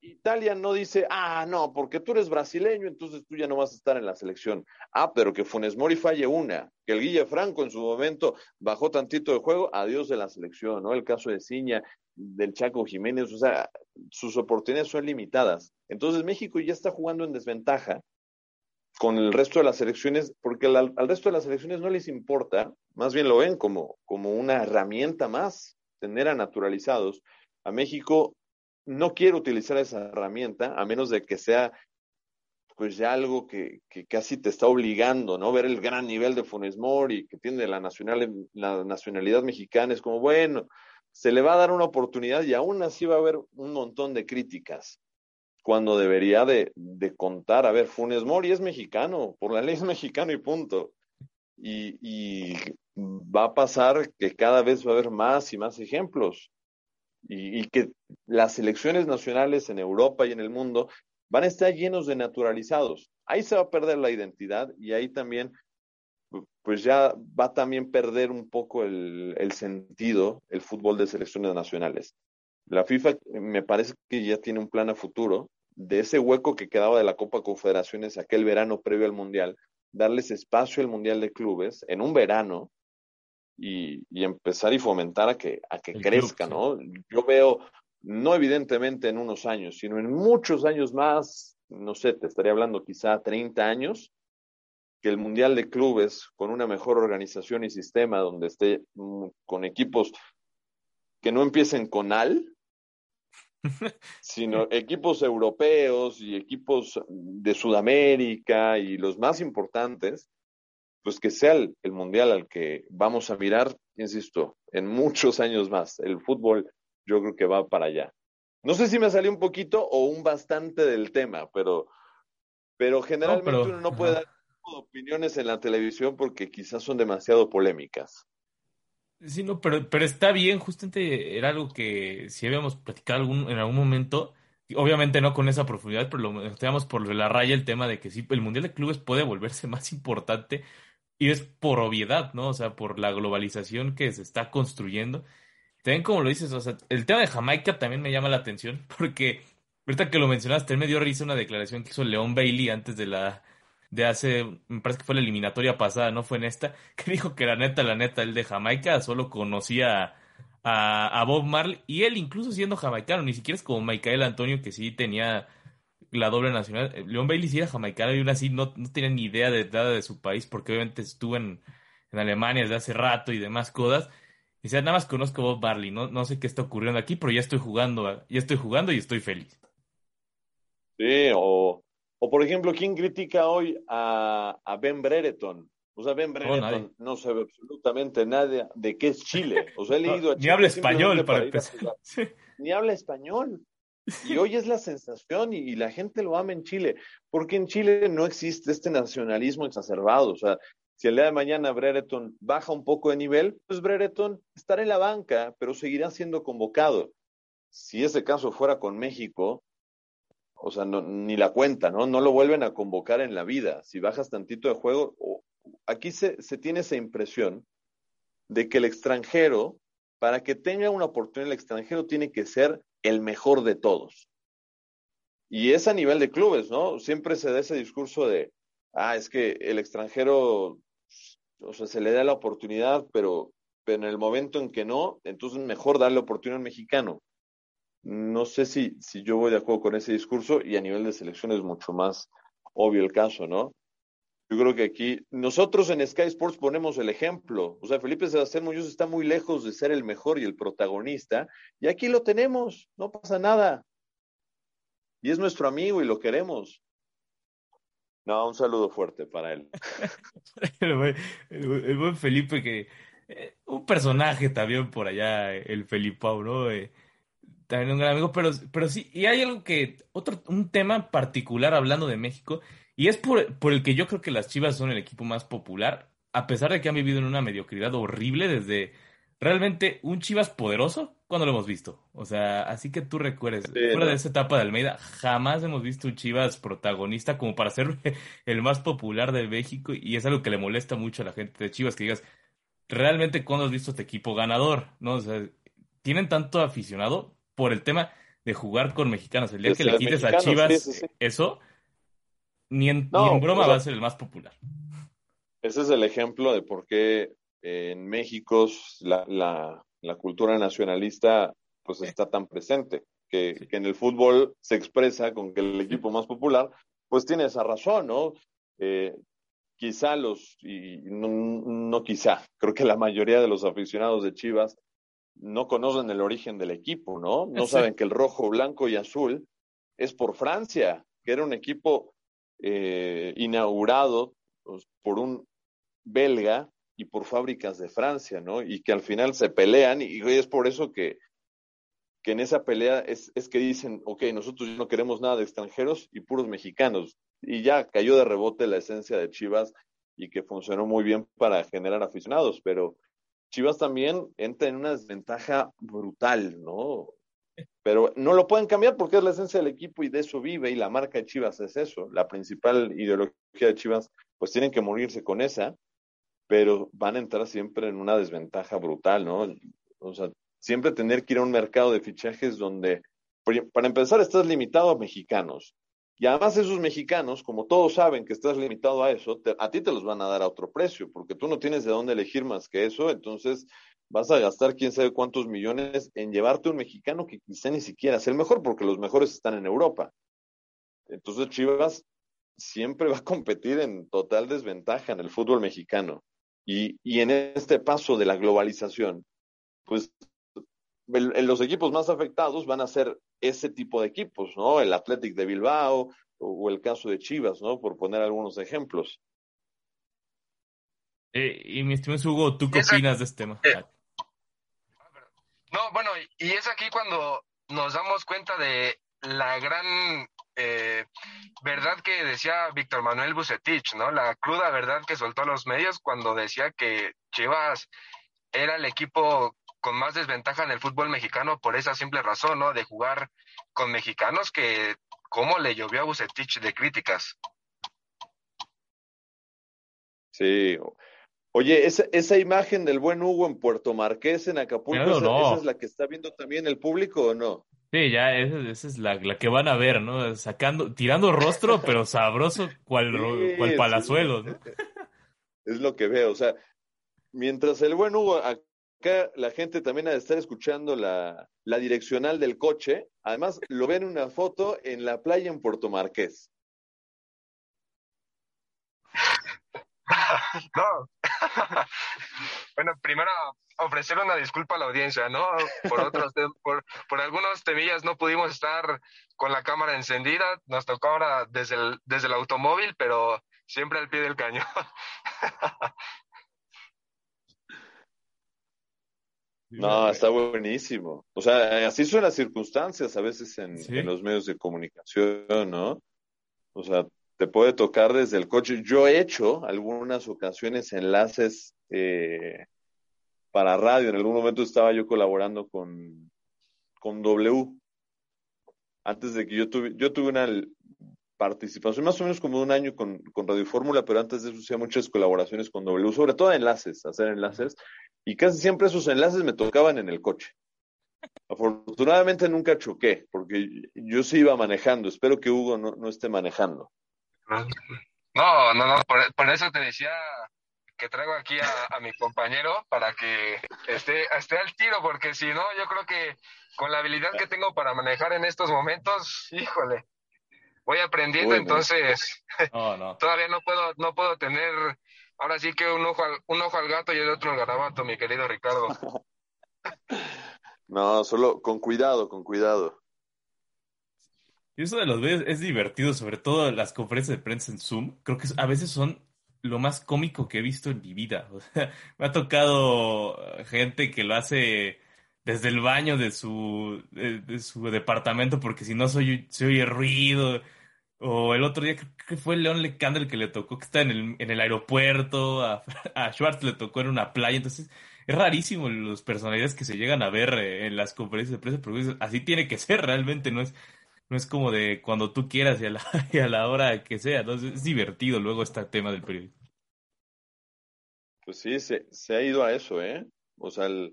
Italia no dice, ah, no, porque tú eres brasileño, entonces tú ya no vas a estar en la selección. Ah, pero que Funes Mori falle una, que el Guille Franco en su momento bajó tantito de juego, adiós de la selección, ¿no? El caso de Ciña, del Chaco Jiménez, o sea, sus oportunidades son limitadas. Entonces México ya está jugando en desventaja con el resto de las selecciones, porque al, al resto de las selecciones no les importa, más bien lo ven como, como una herramienta más, tener a naturalizados. A México no quiero utilizar esa herramienta a menos de que sea pues ya algo que, casi te está obligando, ¿no? Ver el gran nivel de Funes Mori que tiene la, nacional, la nacionalidad mexicana, es como, bueno, se le va a dar una oportunidad y aún así va a haber un montón de críticas, cuando debería de, de contar, a ver, Funes Mori es mexicano, por la ley es mexicano y punto. Y, y va a pasar que cada vez va a haber más y más ejemplos y, que las selecciones nacionales en Europa y en el mundo van a estar llenos de naturalizados. Ahí se va a perder la identidad y ahí también, pues ya va a también perder un poco el, el sentido el fútbol de selecciones nacionales. La FIFA me parece que ya tiene un plan a futuro de ese hueco que quedaba de la Copa Confederaciones aquel verano previo al Mundial, darles espacio al Mundial de Clubes en un verano y, empezar y fomentar a que, a que crezca, ¿no? Yo veo, no evidentemente en unos años, sino en muchos años más, no sé, te estaría hablando quizá 30 años, que el Mundial de Clubes, con una mejor organización y sistema, donde esté mm, con equipos que no empiecen con al, sino equipos europeos y equipos de Sudamérica y los más importantes, pues que sea el, mundial al que vamos a mirar, insisto, en muchos años más. El fútbol yo creo que va para allá. No sé si me salió un poquito o un bastante del tema, pero, pero generalmente uno no puede dar opiniones en la televisión porque quizás son demasiado polémicas. Sí, no, pero, pero está bien, justamente era algo que si habíamos platicado algún, en algún momento, obviamente no con esa profundidad, pero lo teníamos por la raya el tema de que sí, el Mundial de Clubes puede volverse más importante y es por obviedad, ¿no? O sea, por la globalización que se está construyendo. También como lo dices, o sea, el tema de Jamaica también me llama la atención porque ahorita que lo mencionaste, me dio risa una declaración que hizo León Bailey antes de la de hace, me parece que fue la eliminatoria pasada, no fue en esta, que dijo que la neta, la neta, el de Jamaica solo conocía a, a Bob Marley y él incluso siendo jamaicano, ni siquiera es como Michael Antonio que sí tenía la doble nacional. Eh, Leon Bailey sí era jamaicano y aún así no, no tenía ni idea de nada de su país porque obviamente estuvo en, en Alemania desde hace rato y demás cosas. Y sea, nada más conozco a Bob Marley, no, no sé qué está ocurriendo aquí, pero ya estoy jugando, ya estoy jugando y estoy feliz. Sí, o, o por ejemplo, ¿quién critica hoy a, a Ben Brereton? O sea, Ben Brereton no, sabe absolutamente nada de qué es Chile. O sea, he leído Ni habla español para, empezar. Ni habla español. Y hoy es la sensación y, la gente lo ama en Chile, porque en Chile no existe este nacionalismo exacerbado. O sea, si el día de mañana Brereton baja un poco de nivel, pues Brereton estará en la banca, pero seguirá siendo convocado. Si ese caso fuera con México, o sea, ni la cuenta, ¿no? No lo vuelven a convocar en la vida. Si bajas tantito de juego, aquí se, se tiene esa impresión de que el extranjero, para que tenga una oportunidad el extranjero, tiene que ser el mejor de todos. Y es a nivel de clubes, ¿no? Siempre se da ese discurso de, ah, es que el extranjero, o sea, se le da la oportunidad, pero, pero en el momento en que no, entonces mejor darle oportunidad al mexicano. No sé si, si yo voy de acuerdo con ese discurso y a nivel de selección es mucho más obvio el caso, ¿no? Yo creo que aquí nosotros en Sky Sports ponemos el ejemplo. O sea, Felipe Sebastián Muñoz está muy lejos de ser el mejor y el protagonista. Y aquí lo tenemos, no pasa nada. Y es nuestro amigo y lo queremos. No, un saludo fuerte para él. el, buen, Felipe, que eh, un personaje también por allá, el Felipao, ¿no? Eh, también un gran amigo, pero, pero sí, y hay algo que, otro, un tema particular hablando de México, y es por, el que yo creo que las Chivas son el equipo más popular, a pesar de que han vivido en una mediocridad horrible desde realmente un Chivas poderoso, ¿cuándo lo hemos visto? O sea, así que tú recuerdes, fuera de esa etapa de Almeida, jamás hemos visto un Chivas protagonista como para ser el más popular de México y es algo que le molesta mucho a la gente de Chivas, que digas, realmente cuándo has visto este equipo ganador, ¿no? O sea, tienen tanto aficionado por el tema de jugar con mexicanos. El día que le quites a Chivas eso, ni en, broma va a ser el más popular. Ese es el ejemplo de por qué en México la, la, cultura nacionalista pues está tan presente, que, que, en el fútbol se expresa con que el equipo más popular pues tiene esa razón, ¿no? Eh, quizá los, y no, no, quizá, creo que la mayoría de los aficionados de Chivas no conocen el origen del equipo, ¿no? No saben que el rojo, blanco y azul es por Francia, que era un equipo eh, inaugurado pues, por un belga y por fábricas de Francia, ¿no? Y que al final se pelean y, es por eso que, que en esa pelea es, es que dicen, ok, nosotros no queremos nada de extranjeros y puros mexicanos. Y ya cayó de rebote la esencia de Chivas y que funcionó muy bien para generar aficionados, pero Chivas también entra en una desventaja brutal, ¿no? Pero no lo pueden cambiar porque es la esencia del equipo y de eso vive y la marca de Chivas es eso. La principal ideología de Chivas, pues tienen que morirse con esa, pero van a entrar siempre en una desventaja brutal, ¿no? O sea, siempre tener que ir a un mercado de fichajes donde, para empezar, estás limitado a mexicanos. Y además esos mexicanos, como todos saben que estás limitado a eso, a ti te los van a dar a otro precio, porque tú no tienes de dónde elegir más que eso, entonces vas a gastar quién sabe cuántos millones en llevarte un mexicano que quizá ni siquiera es el mejor, porque los mejores están en Europa. Entonces Chivas siempre va a competir en total desventaja en el fútbol mexicano. Y, y en este paso de la globalización, pues los equipos más afectados van a ser ese tipo de equipos, ¿no? El Athletic de Bilbao o, el caso de Chivas, ¿no? Por poner algunos ejemplos. Eh, y mi estimado Hugo, ¿tú qué opinas de este tema? Eh, no, bueno, y es aquí cuando nos damos cuenta de la gran eh, verdad que decía Víctor Manuel Bucetich, ¿no? La cruda verdad que soltó a los medios cuando decía que Chivas era el equipo con más desventaja en el fútbol mexicano por esa simple razón, ¿no? De jugar con mexicanos que cómo le llovió a Bucetich de críticas. Sí. Oye, esa, esa imagen del buen Hugo en Puerto Marqués, en Acapulco, esa, es la que está viendo también el público o no? Sí, ya esa, es la, que van a ver, ¿no? Sacando, tirando rostro, pero sabroso, cual, palazuelo, ¿no? Es lo que veo, o sea, mientras el buen Hugo acá la gente también ha de estar escuchando la, la direccional del coche. Además, lo ven una foto en la playa en Puerto Marqués. No. bueno, primero ofrecer una disculpa a la audiencia, ¿no? Por otros, por algunos temillas no pudimos estar con la cámara encendida, nos tocó ahora desde el, desde el automóvil, pero siempre al pie del cañón. No, está buenísimo. O sea, así son las circunstancias a veces en, los medios de comunicación, ¿no? O sea, te puede tocar desde el coche. Yo he hecho algunas ocasiones enlaces eh, para radio. En algún momento estaba yo colaborando con, con W. Antes de que yo tuve, yo tuve una participación más o menos como un año con, con Radio Fórmula, pero antes de eso hacía muchas colaboraciones con W, sobre todo enlaces, hacer enlaces y casi siempre esos enlaces me tocaban en el coche. Afortunadamente nunca choqué, porque yo sí iba manejando. Espero que Hugo no, esté manejando. No, no, no, por, eso te decía que traigo aquí a, mi compañero para que esté, esté al tiro, porque si no, yo creo que con la habilidad que tengo para manejar en estos momentos, híjole, voy aprendiendo, entonces todavía no puedo, no puedo tener Ahora sí que un ojo, al, un ojo al gato y el otro al garabato, mi querido Ricardo. no, solo con cuidado, con cuidado. Y eso de los videos es divertido, sobre todo las conferencias de prensa en Zoom. Creo que a veces son lo más cómico que he visto en mi vida. me ha tocado gente que lo hace desde el baño de su, de, su departamento porque si no soy, se oye ruido O el otro día creo que fue León Lecandro el que le tocó, que está en el, en el aeropuerto, a, a Schwartz le tocó en una playa, entonces es rarísimo los personalidades que se llegan a ver eh, en las conferencias de prensa, porque así tiene que ser realmente, no es, no es como de cuando tú quieras y a la, y a la hora que sea, entonces es divertido luego este tema del periodismo. Pues sí, se, se ha ido a eso, ¿eh? O sea, el...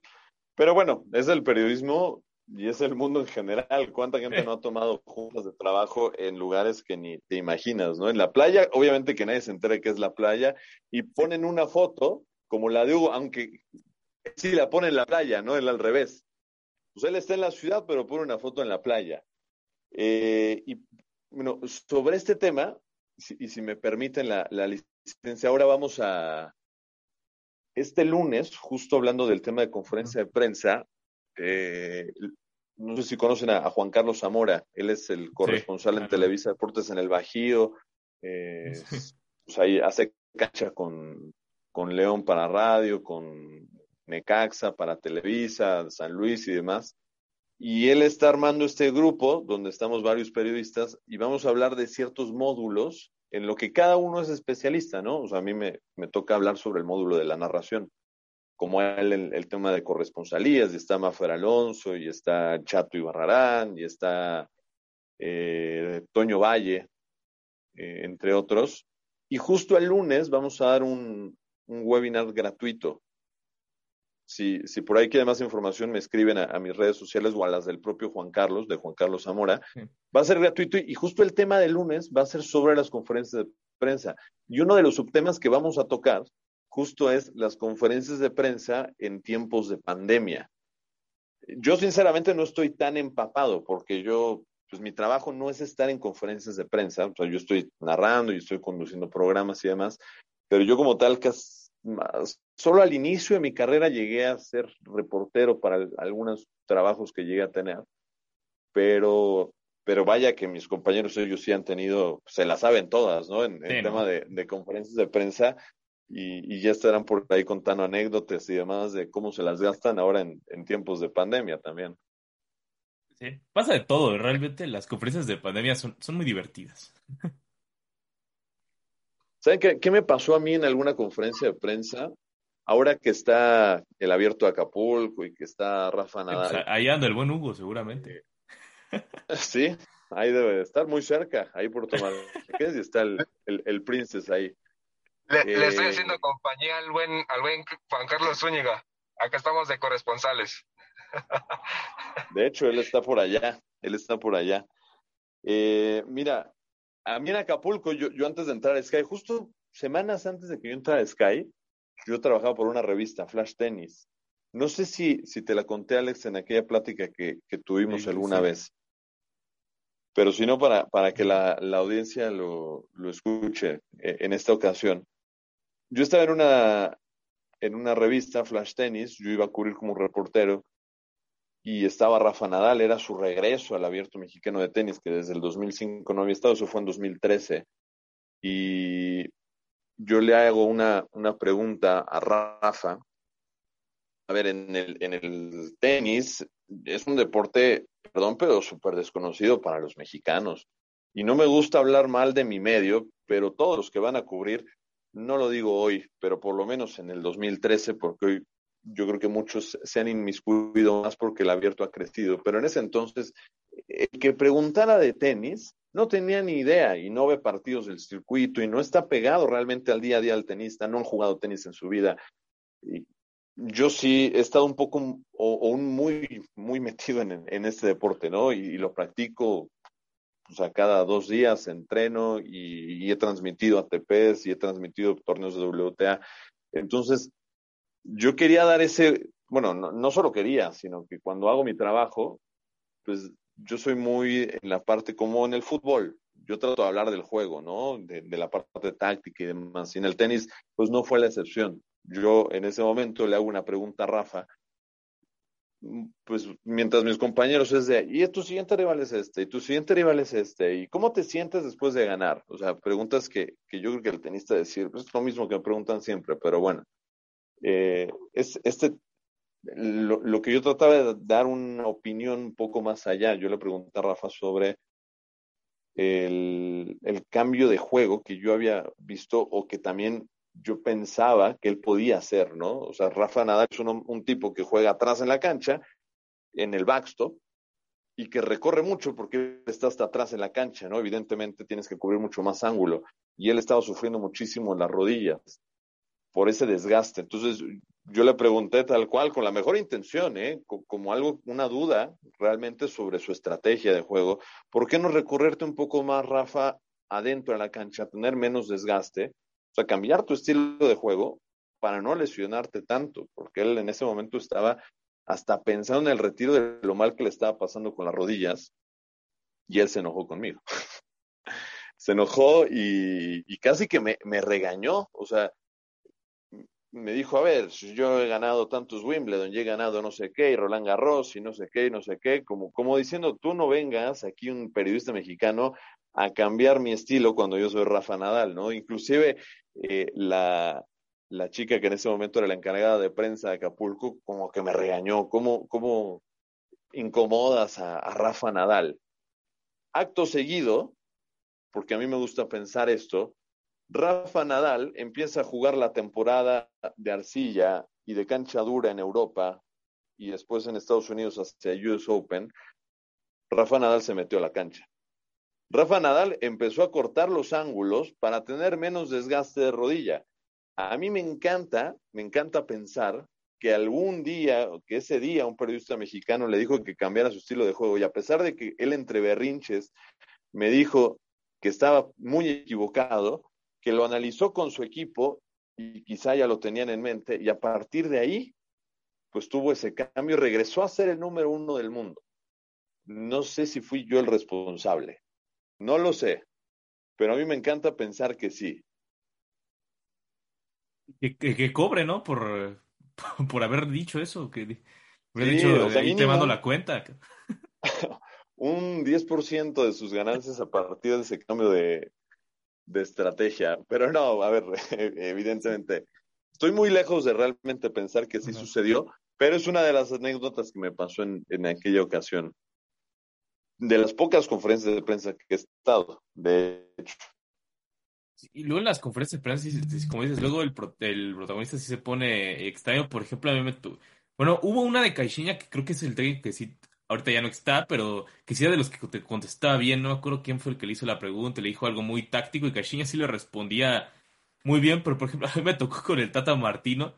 pero bueno, es el periodismo y es el mundo en general. ¿Cuánta gente no ha tomado juntas de trabajo en lugares que ni te imaginas, ¿no? En la playa, obviamente que nadie se entere que es la playa y ponen una foto como la de Hugo, aunque sí la pone en la playa, ¿no? El al revés. Pues él está en la ciudad, pero pone una foto en la playa. Eh, y bueno, sobre este tema, y si me permiten la, la licencia, ahora vamos a, este lunes, justo hablando del tema de conferencia de prensa, eh, no sé si conocen a, Juan Carlos Zamora, él es el corresponsal en Televisa Deportes en el Bajío, eh, pues ahí hace cancha con, con León para radio, con Necaxa para Televisa, San Luis y demás. Y él está armando este grupo donde estamos varios periodistas y vamos a hablar de ciertos módulos en lo que cada uno es especialista, ¿no? O sea, a mí me, me toca hablar sobre el módulo de la narración, como el, el tema de corresponsalías, y está Mafer Alonso, y está Chato Ibarrarán, y está eh, Toño Valle, eh, entre otros. Y justo el lunes vamos a dar un, un webinar gratuito si, si por ahí quieren más información, me escriben a, mis redes sociales o a las del propio Juan Carlos, de Juan Carlos Zamora. Va a ser gratuito y, justo el tema del lunes va a ser sobre las conferencias de prensa. Y uno de los subtemas que vamos a tocar justo es las conferencias de prensa en tiempos de pandemia. Yo sinceramente no estoy tan empapado porque yo, pues mi trabajo no es estar en conferencias de prensa, o sea, yo estoy narrando y estoy conduciendo programas y demás, pero yo como tal, solo al inicio de mi carrera llegué a ser reportero para algunos trabajos que llegué a tener, pero, pero vaya que mis compañeros ellos sí han tenido, se la saben todas, ¿no? En, el tema de, conferencias de prensa y, ya estarán por ahí contando anécdotas y demás de cómo se las gastan ahora en, tiempos de pandemia también. Sí, pasa de todo, realmente las conferencias de pandemia son, son muy divertidas. ¿Saben qué, qué, me pasó a mí en alguna conferencia de prensa? Ahora que está el abierto de Acapulco y que está Rafa pues, Nadal. ahí anda el buen Hugo, seguramente. Sí, ahí debe de estar, muy cerca, ahí por tomar. y está el, el, el Princess ahí. Le, estoy eh, haciendo compañía al buen, al buen Juan Carlos Zúñiga. Acá estamos de corresponsales. De hecho, él está por allá, él está por allá. Eh, mira, a mí en Acapulco, yo, yo antes de entrar a Sky, justo semanas antes de que yo entrara a Sky, yo trabajaba por una revista, Flash Tennis. No sé si, si te la conté, Alex, en aquella plática que, que tuvimos alguna vez. Pero si no, para, para que la, la audiencia lo, lo escuche eh, en esta ocasión. Yo estaba en una, en una revista, Flash Tennis, yo iba a cubrir como reportero y estaba Rafa Nadal, era su regreso al abierto mexicano de tenis, que desde el 2005 no había estado, eso fue en 2013. Y yo le hago una, una pregunta a Rafa. A ver, en el, en el tenis es un deporte, perdón, pero súper desconocido para los mexicanos. Y no me gusta hablar mal de mi medio, pero todos los que van a cubrir, no lo digo hoy, pero por lo menos en el 2013, porque hoy yo creo que muchos se han inmiscuido más porque el abierto ha crecido, pero en ese entonces, el que preguntara de tenis no tenía ni idea y no ve partidos del circuito y no está pegado realmente al día a día del tenista, no han jugado tenis en su vida. Y yo sí he estado un poco o, un muy, muy metido en, en este deporte, ¿no? Y, lo practico pues, a cada dos días, entreno y, he transmitido ATPs y he transmitido torneos de WTA. Entonces, yo quería dar ese, bueno, no, no, solo quería, sino que cuando hago mi trabajo, pues yo soy muy en la parte como en el fútbol. Yo trato de hablar del juego, ¿no? De, de la parte táctica y demás. Y en el tenis, pues no fue la excepción. Yo en ese momento le hago una pregunta a Rafa, pues mientras mis compañeros es de, ¿y tu siguiente rival es este? ¿Y tu siguiente rival es este? ¿Y cómo te sientes después de ganar? O sea, preguntas que, que yo creo que el tenista decir, pues es lo mismo que me preguntan siempre, pero bueno, eh, es, este, lo, lo, que yo trataba de dar una opinión un poco más allá. Yo le pregunté a Rafa sobre el, el cambio de juego que yo había visto o que también yo pensaba que él podía hacer, ¿no? O sea, Rafa Nadal es un, tipo que juega atrás en la cancha, en el backstop, y que recorre mucho porque está hasta atrás en la cancha, ¿no? Evidentemente tienes que cubrir mucho más ángulo, y él estaba sufriendo muchísimo en las rodillas por ese desgaste. Entonces, yo le pregunté tal cual, con la mejor intención, ¿eh? como algo, una duda realmente sobre su estrategia de juego. ¿Por qué no recorrerte un poco más, Rafa, adentro de la cancha, tener menos desgaste? O sea, cambiar tu estilo de juego para no lesionarte tanto, porque él en ese momento estaba hasta pensando en el retiro de lo mal que le estaba pasando con las rodillas, y él se enojó conmigo. se enojó y, casi que me, regañó, o sea, me dijo, a ver, yo he ganado tantos Wimbledon, y he ganado no sé qué, y Roland Garros, y no sé qué, y no sé qué, como, como diciendo, tú no vengas aquí un periodista mexicano a cambiar mi estilo cuando yo soy Rafa Nadal, ¿no? Inclusive eh, la, la chica que en ese momento era la encargada de prensa de Acapulco, como que me regañó, ¿cómo, cómo incomodas a, a Rafa Nadal? Acto seguido, porque a mí me gusta pensar esto, Rafa Nadal empieza a jugar la temporada de arcilla y de cancha dura en Europa y después en Estados Unidos hacia US Open. Rafa Nadal se metió a la cancha. Rafa Nadal empezó a cortar los ángulos para tener menos desgaste de rodilla. A mí me encanta, me encanta pensar que algún día, que ese día un periodista mexicano le dijo que cambiara su estilo de juego y a pesar de que él entre berrinches me dijo que estaba muy equivocado, que lo analizó con su equipo y quizá ya lo tenían en mente y a partir de ahí, pues tuvo ese cambio y regresó a ser el número uno del mundo. No sé si fui yo el responsable, no lo sé, pero a mí me encanta pensar que sí. Que, que, que cobre, ¿no? Por, por haber dicho eso, que haber sí, dicho, o sea, ahí te mando la cuenta. un 10% de sus ganancias a partir de ese cambio de, de estrategia. Pero no, a ver, evidentemente, estoy muy lejos de realmente pensar que sí uh -huh. sucedió, pero es una de las anécdotas que me pasó en, en, aquella ocasión. De las pocas conferencias de prensa que he estado, de hecho. Y luego en las conferencias de prensa, como dices, luego el, pro, el protagonista sí se pone extraño. Por ejemplo, a mí me... Bueno, hubo una de Caixinha que creo que es el técnico que sí ahorita ya no está, pero que sí era de los que te contestaba bien, no me acuerdo quién fue el que le hizo la pregunta, le dijo algo muy táctico y Caixinha sí le respondía muy bien, pero por ejemplo, a mí me tocó con el Tata Martino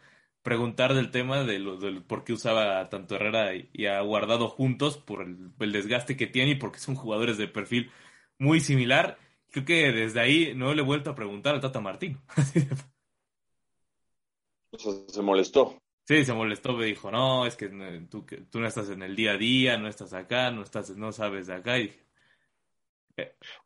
preguntar del tema de lo, del por qué usaba a tanto Herrera y, a Guardado juntos, por el, el, desgaste que tiene y porque son jugadores de perfil muy similar. Creo que desde ahí no le he vuelto a preguntar al Tata Martino. o sea, se molestó. Sí, se molestó, me dijo, no, es que tú, tú no estás en el día a día, no estás acá, no estás, no sabes de acá. Y dije, eh,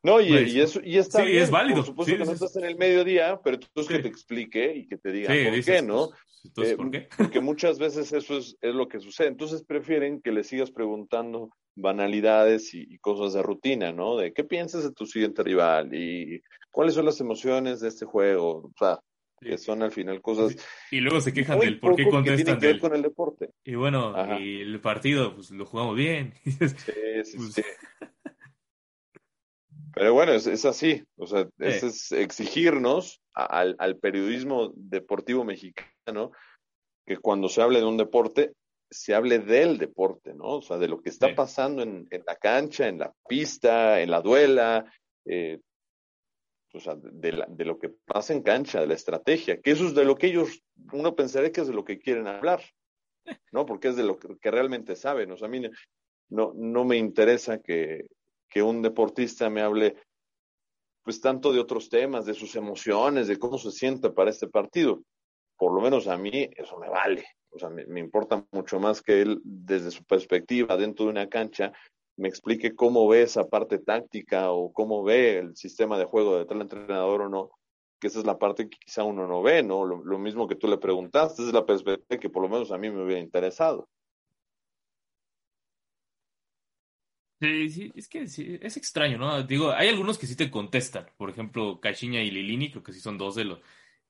no, y, pues, y, eso, y está sí, bien, es válido. Por supuesto sí, que no estás en el mediodía, pero tú que te explique y que te diga por dices, qué, ¿no? Pues, entonces, eh, ¿por qué? Porque muchas veces eso es, es, lo que sucede. Entonces prefieren que le sigas preguntando banalidades y, y, cosas de rutina, ¿no? De qué piensas de tu siguiente rival y cuáles son las emociones de este juego. O sea, que son al final cosas. Y luego se quejan del por qué contestan. Que del... con el deporte. Y bueno, Ajá. y el partido, pues lo jugamos bien. Sí, sí, pues... sí. Pero bueno, es, es así. O sea, sí. es, es exigirnos al, al, periodismo deportivo mexicano que cuando se hable de un deporte, se hable del deporte, ¿no? O sea, de lo que está sí. pasando en, en, la cancha, en la pista, en la duela, eh, o sea, de, la, de, lo que pasa en cancha, de la estrategia, que eso es de lo que ellos, uno pensaría que es de lo que quieren hablar, ¿no? Porque es de lo que, que realmente saben. O sea, a mí no, no me interesa que, que un deportista me hable, pues, tanto de otros temas, de sus emociones, de cómo se siente para este partido. Por lo menos a mí eso me vale. O sea, me, me importa mucho más que él, desde su perspectiva, dentro de una cancha, me explique cómo ve esa parte táctica o cómo ve el sistema de juego de tal entrenador o no, que esa es la parte que quizá uno no ve, ¿no? Lo, lo, mismo que tú le preguntaste, es la perspectiva que por lo menos a mí me hubiera interesado. Sí, sí, es que sí, es extraño, ¿no? Digo, hay algunos que sí te contestan, por ejemplo, Cachiña y Lilini, creo que sí son dos de los...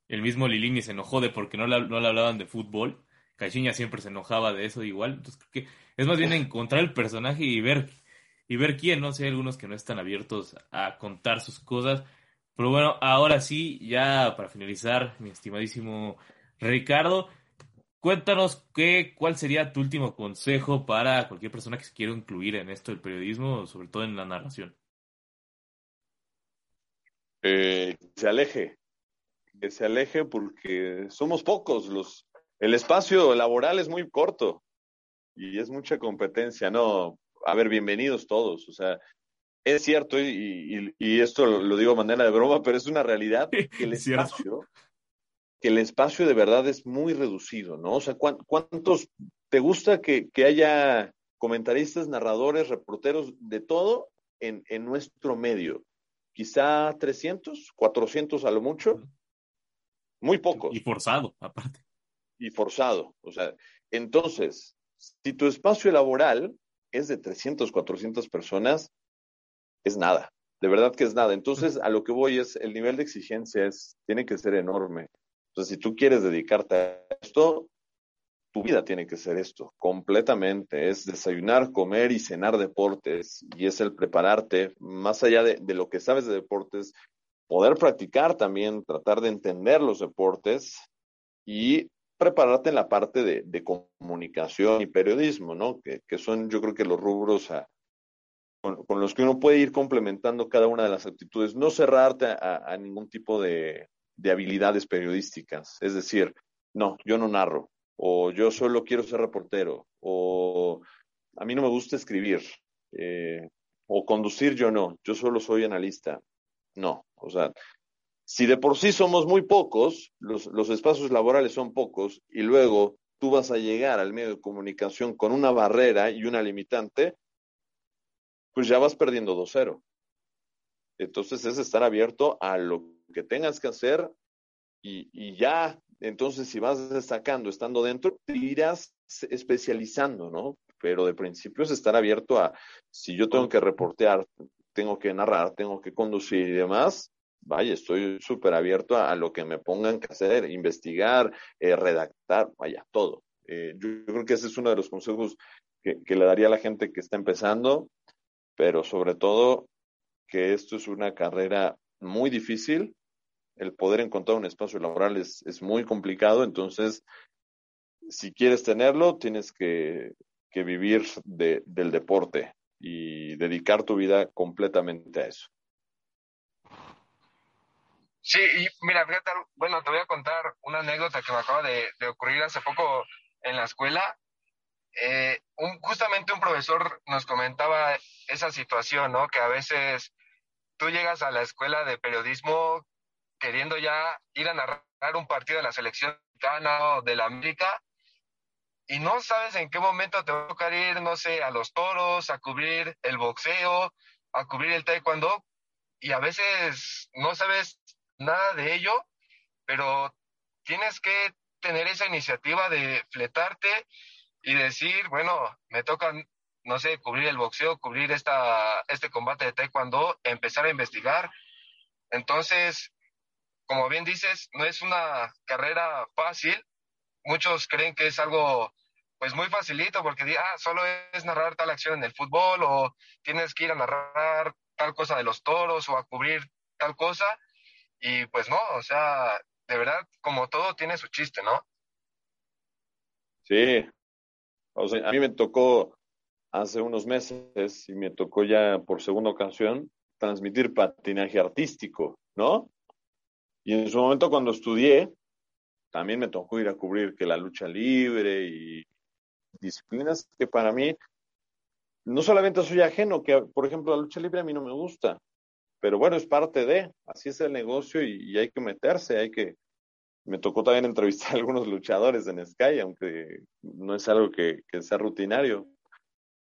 El mismo Lilini se enojó de porque no le, no le hablaban de fútbol, Cachiña siempre se enojaba de eso igual, entonces creo que es más bien encontrar el personaje y ver y ver quién, no sé, hay algunos que no están abiertos a contar sus cosas. Pero bueno, ahora sí, ya para finalizar, mi estimadísimo Ricardo, cuéntanos qué, cuál sería tu último consejo para cualquier persona que se quiera incluir en esto del periodismo, sobre todo en la narración. Eh, se aleje, que se aleje porque somos pocos, los, el espacio laboral es muy corto y es mucha competencia, ¿no? A ver, bienvenidos todos, o sea, es cierto, y, y, esto lo, digo de manera de broma, pero es una realidad que el espacio, que el espacio de verdad es muy reducido, ¿no? O sea, ¿cuántos te gusta que, que haya comentaristas, narradores, reporteros, de todo en, en, nuestro medio? Quizá 300, 400 a lo mucho. Muy pocos. Y forzado, aparte. Y forzado. O sea, entonces, si tu espacio laboral es de 300, 400 personas, es nada. De verdad que es nada. Entonces, a lo que voy es, el nivel de exigencia es, tiene que ser enorme. Entonces, si tú quieres dedicarte a esto, tu vida tiene que ser esto, completamente. Es desayunar, comer y cenar deportes. Y es el prepararte, más allá de, de lo que sabes de deportes, poder practicar también, tratar de entender los deportes y prepararte en la parte de, de comunicación y periodismo, ¿no? Que, que, son, yo creo que los rubros a, con, con, los que uno puede ir complementando cada una de las actitudes, no cerrarte a, a ningún tipo de, de, habilidades periodísticas. Es decir, no, yo no narro, o yo solo quiero ser reportero, o a mí no me gusta escribir, eh, o conducir yo no, yo solo soy analista. No, o sea, si de por sí somos muy pocos, los, los espacios laborales son pocos, y luego tú vas a llegar al medio de comunicación con una barrera y una limitante, pues ya vas perdiendo 2-0. Entonces es estar abierto a lo que tengas que hacer y, y, ya, entonces si vas destacando, estando dentro, te irás especializando, ¿no? Pero de principio es estar abierto a, si yo tengo que reportear, tengo que narrar, tengo que conducir y demás, vaya, estoy súper abierto a, a, lo que me pongan que hacer, investigar, eh, redactar, vaya, todo. Eh, yo, yo, creo que ese es uno de los consejos que, que, le daría a la gente que está empezando, pero sobre todo que esto es una carrera muy difícil, el poder encontrar un espacio laboral es, es muy complicado, entonces, si quieres tenerlo, tienes que, que vivir de, del deporte y dedicar tu vida completamente a eso. Sí, y mira, bueno, te voy a contar una anécdota que me acaba de, de ocurrir hace poco en la escuela. Eh, justamente un profesor nos comentaba esa situación, ¿no? Que a veces tú llegas a la escuela de periodismo queriendo ya ir a narrar un partido de la selección mexicana o de la América y no sabes en qué momento te va a tocar ir, no sé, a los toros, a cubrir el boxeo, a cubrir el taekwondo y a veces no sabes nada de ello, pero tienes que tener esa iniciativa de fletarte y decir, bueno, me toca, no sé, cubrir el boxeo, cubrir esta, este combate de taekwondo, empezar a investigar. Entonces, como bien dices, no es una carrera fácil. Muchos creen que es algo pues muy facilito porque ah, solo es narrar tal acción en el fútbol o tienes que ir a narrar tal cosa de los toros o a cubrir tal cosa y pues no, o sea, de verdad, como todo tiene su chiste, ¿no? Sí, o sea, a mí me tocó hace unos meses y me tocó ya por segunda ocasión transmitir patinaje artístico, ¿no? Y en su momento cuando estudié, también me tocó ir a cubrir que la lucha libre y disciplinas que para mí no solamente soy ajeno, que por ejemplo la lucha libre a mí no me gusta, pero bueno, es parte de, así es el negocio y, hay que meterse, hay que, me tocó también entrevistar a algunos luchadores en Sky, aunque no es algo que, sea rutinario.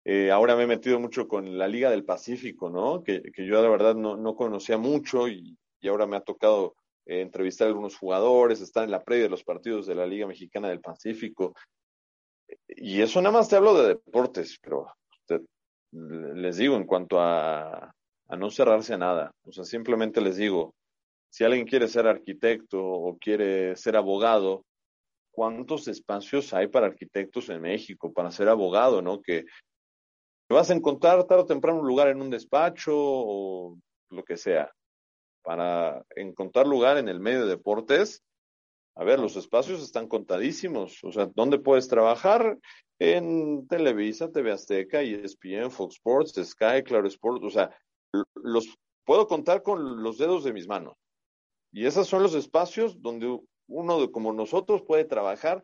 Eh, ahora me he metido mucho con la Liga del Pacífico, ¿no? Que, yo la verdad no, no conocía mucho y, ahora me ha tocado eh, entrevistar a algunos jugadores, estar en la previa de los partidos de la Liga Mexicana del Pacífico. Y eso nada más te hablo de deportes, pero les digo, en cuanto a, a no cerrarse a nada, o sea, simplemente les digo, si alguien quiere ser arquitecto o quiere ser abogado, ¿cuántos espacios hay para arquitectos en México para ser abogado, no? Que vas a encontrar tarde o temprano un lugar en un despacho o lo que sea. Para encontrar lugar en el medio de deportes, a ver, los espacios están contadísimos. O sea, ¿dónde puedes trabajar? En Televisa, TV Azteca, ESPN, Fox Sports, Sky, Claro Sports. O sea, los puedo contar con los dedos de mis manos. Y esos son los espacios donde uno como nosotros puede trabajar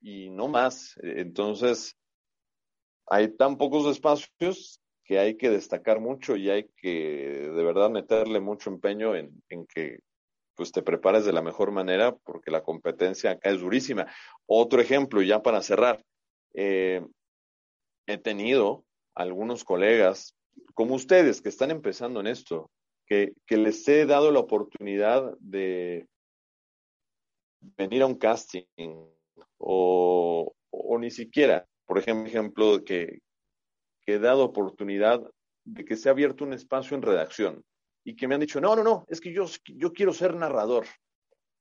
y no más. Entonces, hay tan pocos espacios que hay que destacar mucho y hay que de verdad meterle mucho empeño en, que pues te prepares de la mejor manera porque la competencia acá es durísima. Otro ejemplo, ya para cerrar, eh, he tenido algunos colegas como ustedes que están empezando en esto, que, que les he dado la oportunidad de venir a un casting o, o ni siquiera, por ejemplo, que he dado oportunidad de que se ha abierto un espacio en redacción y que me han dicho, no, no, no, es que yo, yo quiero ser narrador.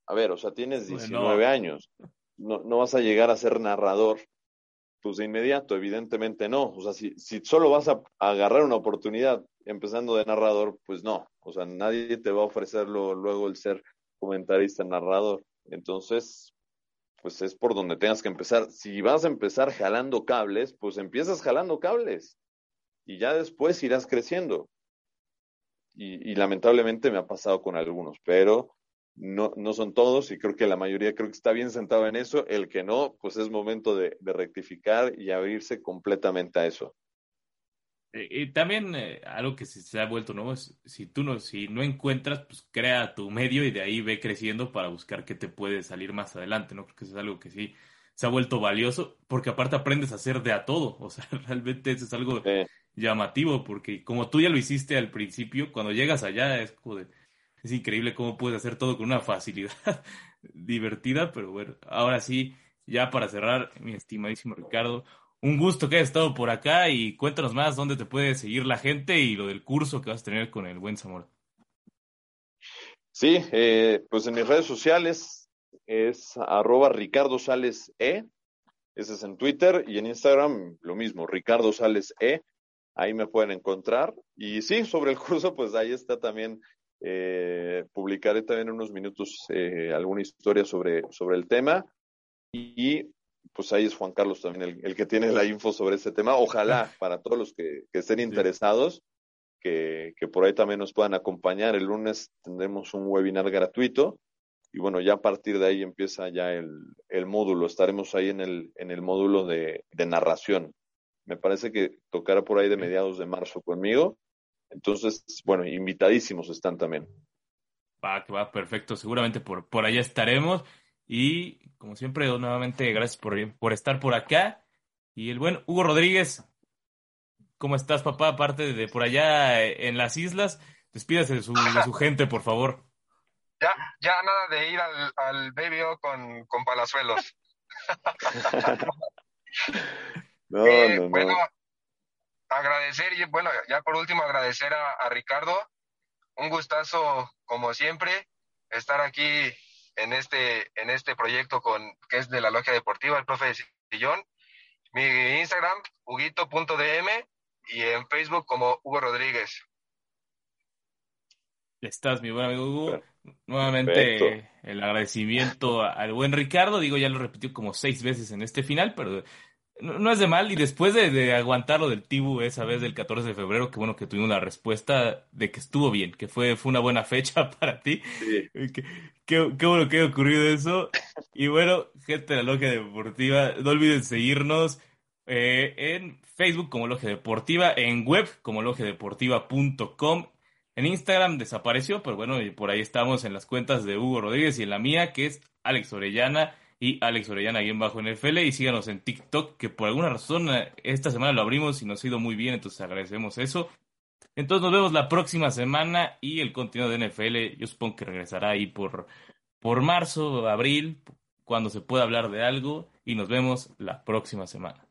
A ver, o sea, tienes 19 años, no, no vas a llegar a ser narrador, pues de inmediato, evidentemente no. O sea, si, si solo vas a, agarrar una oportunidad empezando de narrador, pues no. O sea, nadie te va a ofrecerlo luego el ser comentarista narrador. Entonces, pues es por donde tengas que empezar. Si vas a empezar jalando cables, pues empiezas jalando cables y ya después irás creciendo y, lamentablemente me ha pasado con algunos, pero no, no son todos y creo que la mayoría creo que está bien sentado en eso. El que no, pues es momento de, rectificar y abrirse completamente a eso. Y, también eh, algo que se, ha vuelto nuevo es si tú no, si no encuentras, pues crea tu medio y de ahí ve creciendo para buscar qué te puede salir más adelante, ¿no? Creo que eso es algo que sí se ha vuelto valioso, porque aparte aprendes a hacer de a todo, o sea, realmente eso es algo llamativo, porque como tú ya lo hiciste al principio, cuando llegas allá es como de, es increíble cómo puedes hacer todo con una facilidad divertida, pero bueno, ahora sí, ya para cerrar, mi estimadísimo Ricardo, un gusto que hayas estado por acá y cuéntanos más dónde te puede seguir la gente y lo del curso que vas a tener con el buen Zamora. Sí, eh, pues en mis redes sociales es arroba Ricardo Sales E, ese es en Twitter y en Instagram lo mismo, Ricardo Sales E ahí me pueden encontrar. Y sí, sobre el curso, pues ahí está también, eh, publicaré también unos minutos eh, alguna historia sobre, sobre el tema. Y, pues ahí es Juan Carlos también el, que tiene la info sobre este tema. Ojalá para todos los que, estén interesados, que, que, por ahí también nos puedan acompañar. El lunes tendremos un webinar gratuito. Y bueno, ya a partir de ahí empieza ya el, el módulo. Estaremos ahí en el, en el módulo de, de narración me parece que tocará por ahí de mediados de marzo conmigo. Entonces, bueno, invitadísimos están también. Va, que va, perfecto. Seguramente por, por allá estaremos. Y como siempre, nuevamente, gracias por, por estar por acá. Y el buen Hugo Rodríguez, ¿cómo estás, papá? Aparte de por allá en las islas, despídase de su, de su gente, por favor. Ya, ya nada de ir al, al Baby con, con palazuelos. No, eh, no, bueno, agradecer y bueno, ya por último agradecer a, Ricardo. Un gustazo, como siempre, estar aquí en este, en este proyecto con, que es de la logia deportiva, el profe de Sillón. Mi Instagram, huguito.dm y en Facebook como Hugo Rodríguez. Estás, mi buen amigo Hugo. Nuevamente el agradecimiento al buen Ricardo. Digo, ya lo repitió como seis veces en este final, pero no, es de mal, y después de, de aguantar lo del Tibu esa vez del 14 de febrero, que bueno que tuvimos la respuesta de que estuvo bien, que fue, fue una buena fecha para ti. Qué, bueno que haya ocurrido eso. Y bueno, gente de la Logia Deportiva, no olviden seguirnos eh, en Facebook como Logia Deportiva, en web como logiadeportiva.com. En Instagram desapareció, pero bueno, por ahí estamos en las cuentas de Hugo Rodríguez y en la mía, que es Alex Orellana y Alex Orellana ahí en bajo NFL y síganos en TikTok que por alguna razón eh, esta semana lo abrimos y nos ha ido muy bien, entonces agradecemos eso. Entonces nos vemos la próxima semana y el contenido de NFL yo supongo que regresará ahí por, por marzo, abril, cuando se pueda hablar de algo y nos vemos la próxima semana.